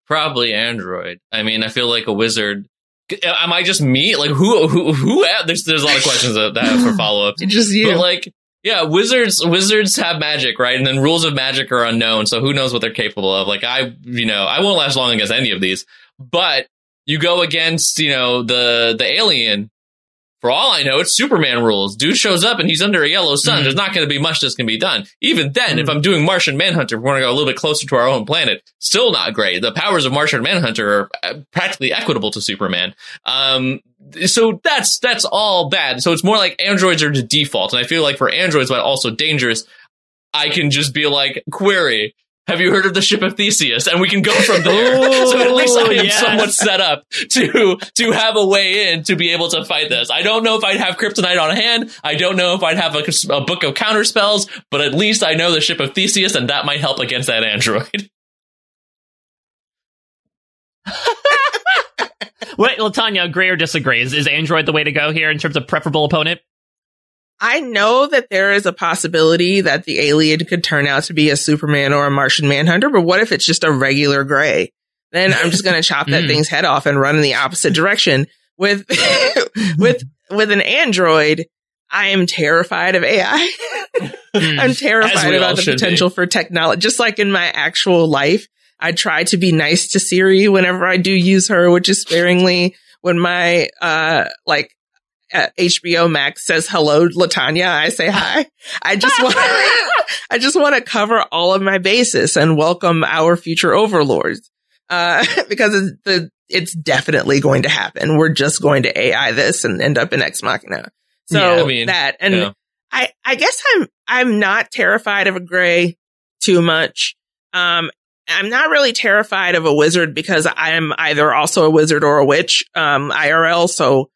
Probably Android. I mean, I feel like a wizard. Uh, am I just me? Like who? Who? Who? There's there's a lot of questions that that I have for follow up. Just you. But like, yeah, wizards wizards have magic, right? And then rules of magic are unknown, so who knows what they're capable of? Like I, you know, I won't last long against any of these. But you go against, you know, the the alien. For all I know, it's Superman rules. Dude shows up and he's under a yellow sun. Mhm. There's not going to be much that's going to be done. Even then, if I'm doing Martian Manhunter, we're going to go a little bit closer to our own planet. Still not great. The powers of Martian Manhunter are uh, practically equitable to Superman. Um, so that's that's all bad. So it's more like androids are the default, and I feel like for androids, but also dangerous, I can just be like query. Have you heard of the ship of Theseus? And we can go from there. so at least I am yes. somewhat set up to to have a way in to be able to fight this. I don't know if I'd have kryptonite on hand. I don't know if I'd have a, a book of counter spells, but at least I know the ship of Theseus, and that might help against that android. Wait, Latanya, agree or disagree? Is, is Android the way to go here in terms of preferable opponent? I know that there is a possibility that the alien could turn out to be a Superman or a Martian Manhunter, but what if it's just a regular gray? Then I'm just going to chop that Mm. thing's head off and run in the opposite direction. With, with, with an android, I am terrified of AI. I'm terrified about the should be. potential for technology. Just like in my actual life, I try to be nice to Siri whenever I do use her, which is sparingly. When my, uh, like, HBO Max says hello, Latanya, I say hi. I just want, I just want to cover all of my bases and welcome our future overlords. Uh, because it's the, it's definitely going to happen. We're just going to AI this and end up in Ex Machina. So Yeah, I mean, that, and yeah. I, I guess I'm, I'm not terrified of a gray too much. Um, I'm not really terrified of a wizard because I am either also a wizard or a witch, um, IRL. So,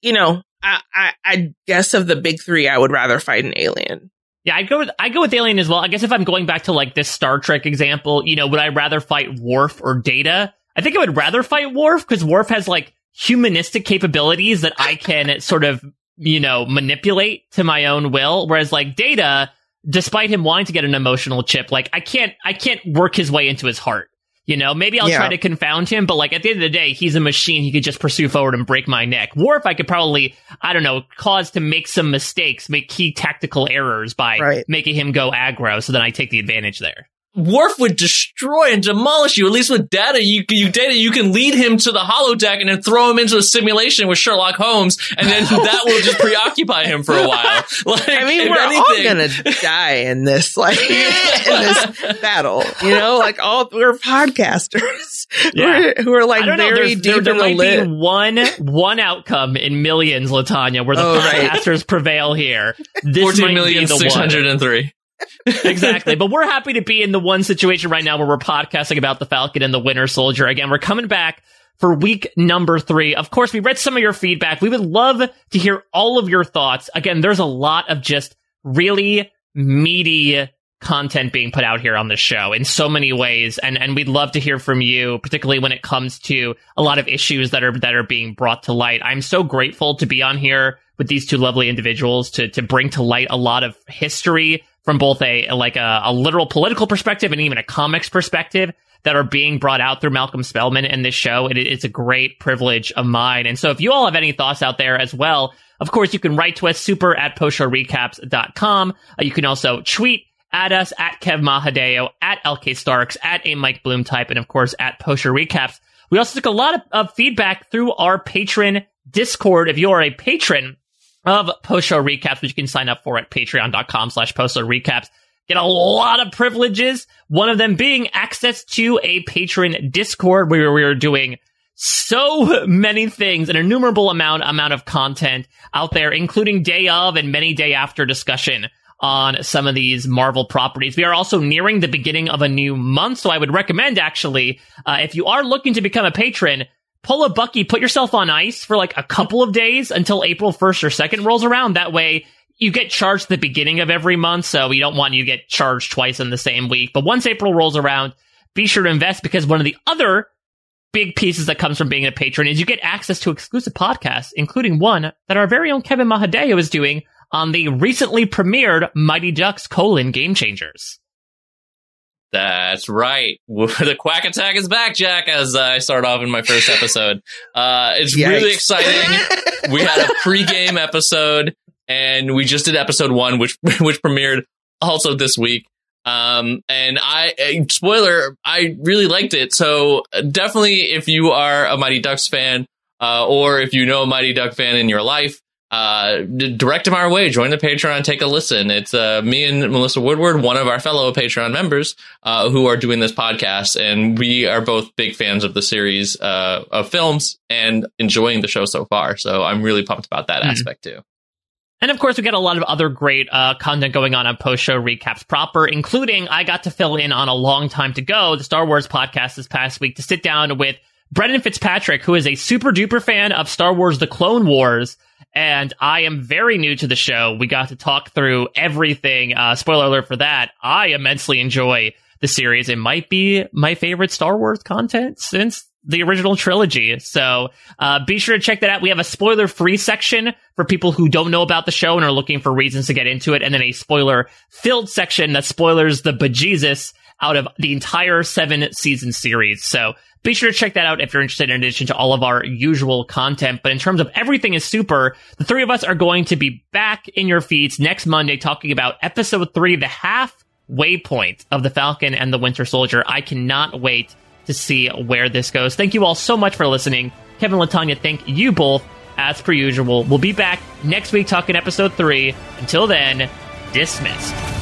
you know, I, I, I guess of the big three, I would rather fight an alien. Yeah, I'd go with I go with Alien as well. I guess if I'm going back to like this Star Trek example, you know, would I rather fight Worf or Data? I think I would rather fight Worf because Worf has like humanistic capabilities that I can sort of, you know, manipulate to my own will. Whereas like Data, despite him wanting to get an emotional chip, like I can't I can't work his way into his heart. You know, maybe I'll Yeah. try to confound him, but like at the end of the day, he's a machine. He could just pursue forward and break my neck. Worf, I could probably, I don't know, cause to make some mistakes, make key tactical errors by Right. making him go aggro, so then I take the advantage there. Worf would destroy and demolish you. At least with data, you, you data, you can lead him to the holodeck and then throw him into a simulation with Sherlock Holmes, and then that will just preoccupy him for a while. Like, I mean, we're anything, all gonna die in this, like in this battle. You know, like all we're podcasters yeah. who are like very know, deep there, in the one one outcome in millions, Latanya, where the oh, podcasters right. prevail here. This 14,603 exactly. But we're happy to be in the one situation right now where we're podcasting about the Falcon and the Winter Soldier. Again, we're coming back for week number three. Of course, we read some of your feedback. We would love to hear all of your thoughts. Again, there's a lot of just really meaty content being put out here on the show in so many ways and and we'd love to hear from you particularly when it comes to a lot of issues that are that are being brought to light i'm so grateful to be on here with these two lovely individuals to to bring to light a lot of history from both a like a, a literal political perspective and even a comics perspective that are being brought out through Malcolm Spellman in this show. It, it's a great privilege of mine. And so if you all have any thoughts out there as well, of course, you can write to us super at postshowrecaps.com. Uh, you can also tweet at us at Kev Mahadeo, at LK Starks, at a Mike Bloom type, and of course at Post Show Recaps. We also took a lot of, of feedback through our patron Discord. If you are a patron of Post Show Recaps, which you can sign up for at patreon.com slash post show recaps, get a lot of privileges. One of them being access to a patron Discord where we are doing so many things, an innumerable amount amount of content out there, including day of and many day after discussion on some of these Marvel properties. We are also nearing the beginning of a new month, so I would recommend actually, uh, if you are looking to become a patron, pull a Bucky, put yourself on ice for like a couple of days until April 1st or 2nd rolls around. That way you get charged the beginning of every month, so we don't want you to get charged twice in the same week. But once April rolls around, be sure to invest because one of the other big pieces that comes from being a patron is you get access to exclusive podcasts, including one that our very own Kevin Mahadeo is doing on the recently premiered Mighty Ducks colon Game Changers. That's right. The Quack Attack is back, Jack, as I start off in my first episode. Uh, it's really exciting. we had a pre-game episode and we just did episode one, which, which premiered also this week. Um, and I, uh, spoiler, I really liked it. So definitely if you are a Mighty Ducks fan, uh, or if you know a Mighty Duck fan in your life, uh, direct them our way. Join the Patreon, take a listen. It's uh, me and Melissa Woodward, one of our fellow Patreon members, uh, who are doing this podcast, and we are both big fans of the series uh, of films and enjoying the show so far. So I'm really pumped about that Mhm. aspect too. And of course, we got a lot of other great uh, content going on on post show recaps proper, including I got to fill in on a long time to go, the Star Wars podcast this past week to sit down with Brendan Fitzpatrick, who is a super duper fan of Star Wars The Clone Wars. And I am very new to the show. We got to talk through everything. Uh, spoiler alert for that. I immensely enjoy the series. It might be my favorite Star Wars content since the original trilogy. So uh, be sure to check that out. We have a spoiler free section for people who don't know about the show and are looking for reasons to get into it, and then a spoiler filled section that spoilers the bejesus out of the entire seven season series. So be sure to check that out if you're interested in addition to all of our usual content. But in terms of everything is super, the three of us are going to be back in your feeds next Monday talking about episode three, the half waypoint of the Falcon and the Winter Soldier. I cannot wait to see where this goes. Thank you all so much for listening. Kevin Latanya, thank you both as per usual. We'll be back next week talking episode three. Until then, dismissed.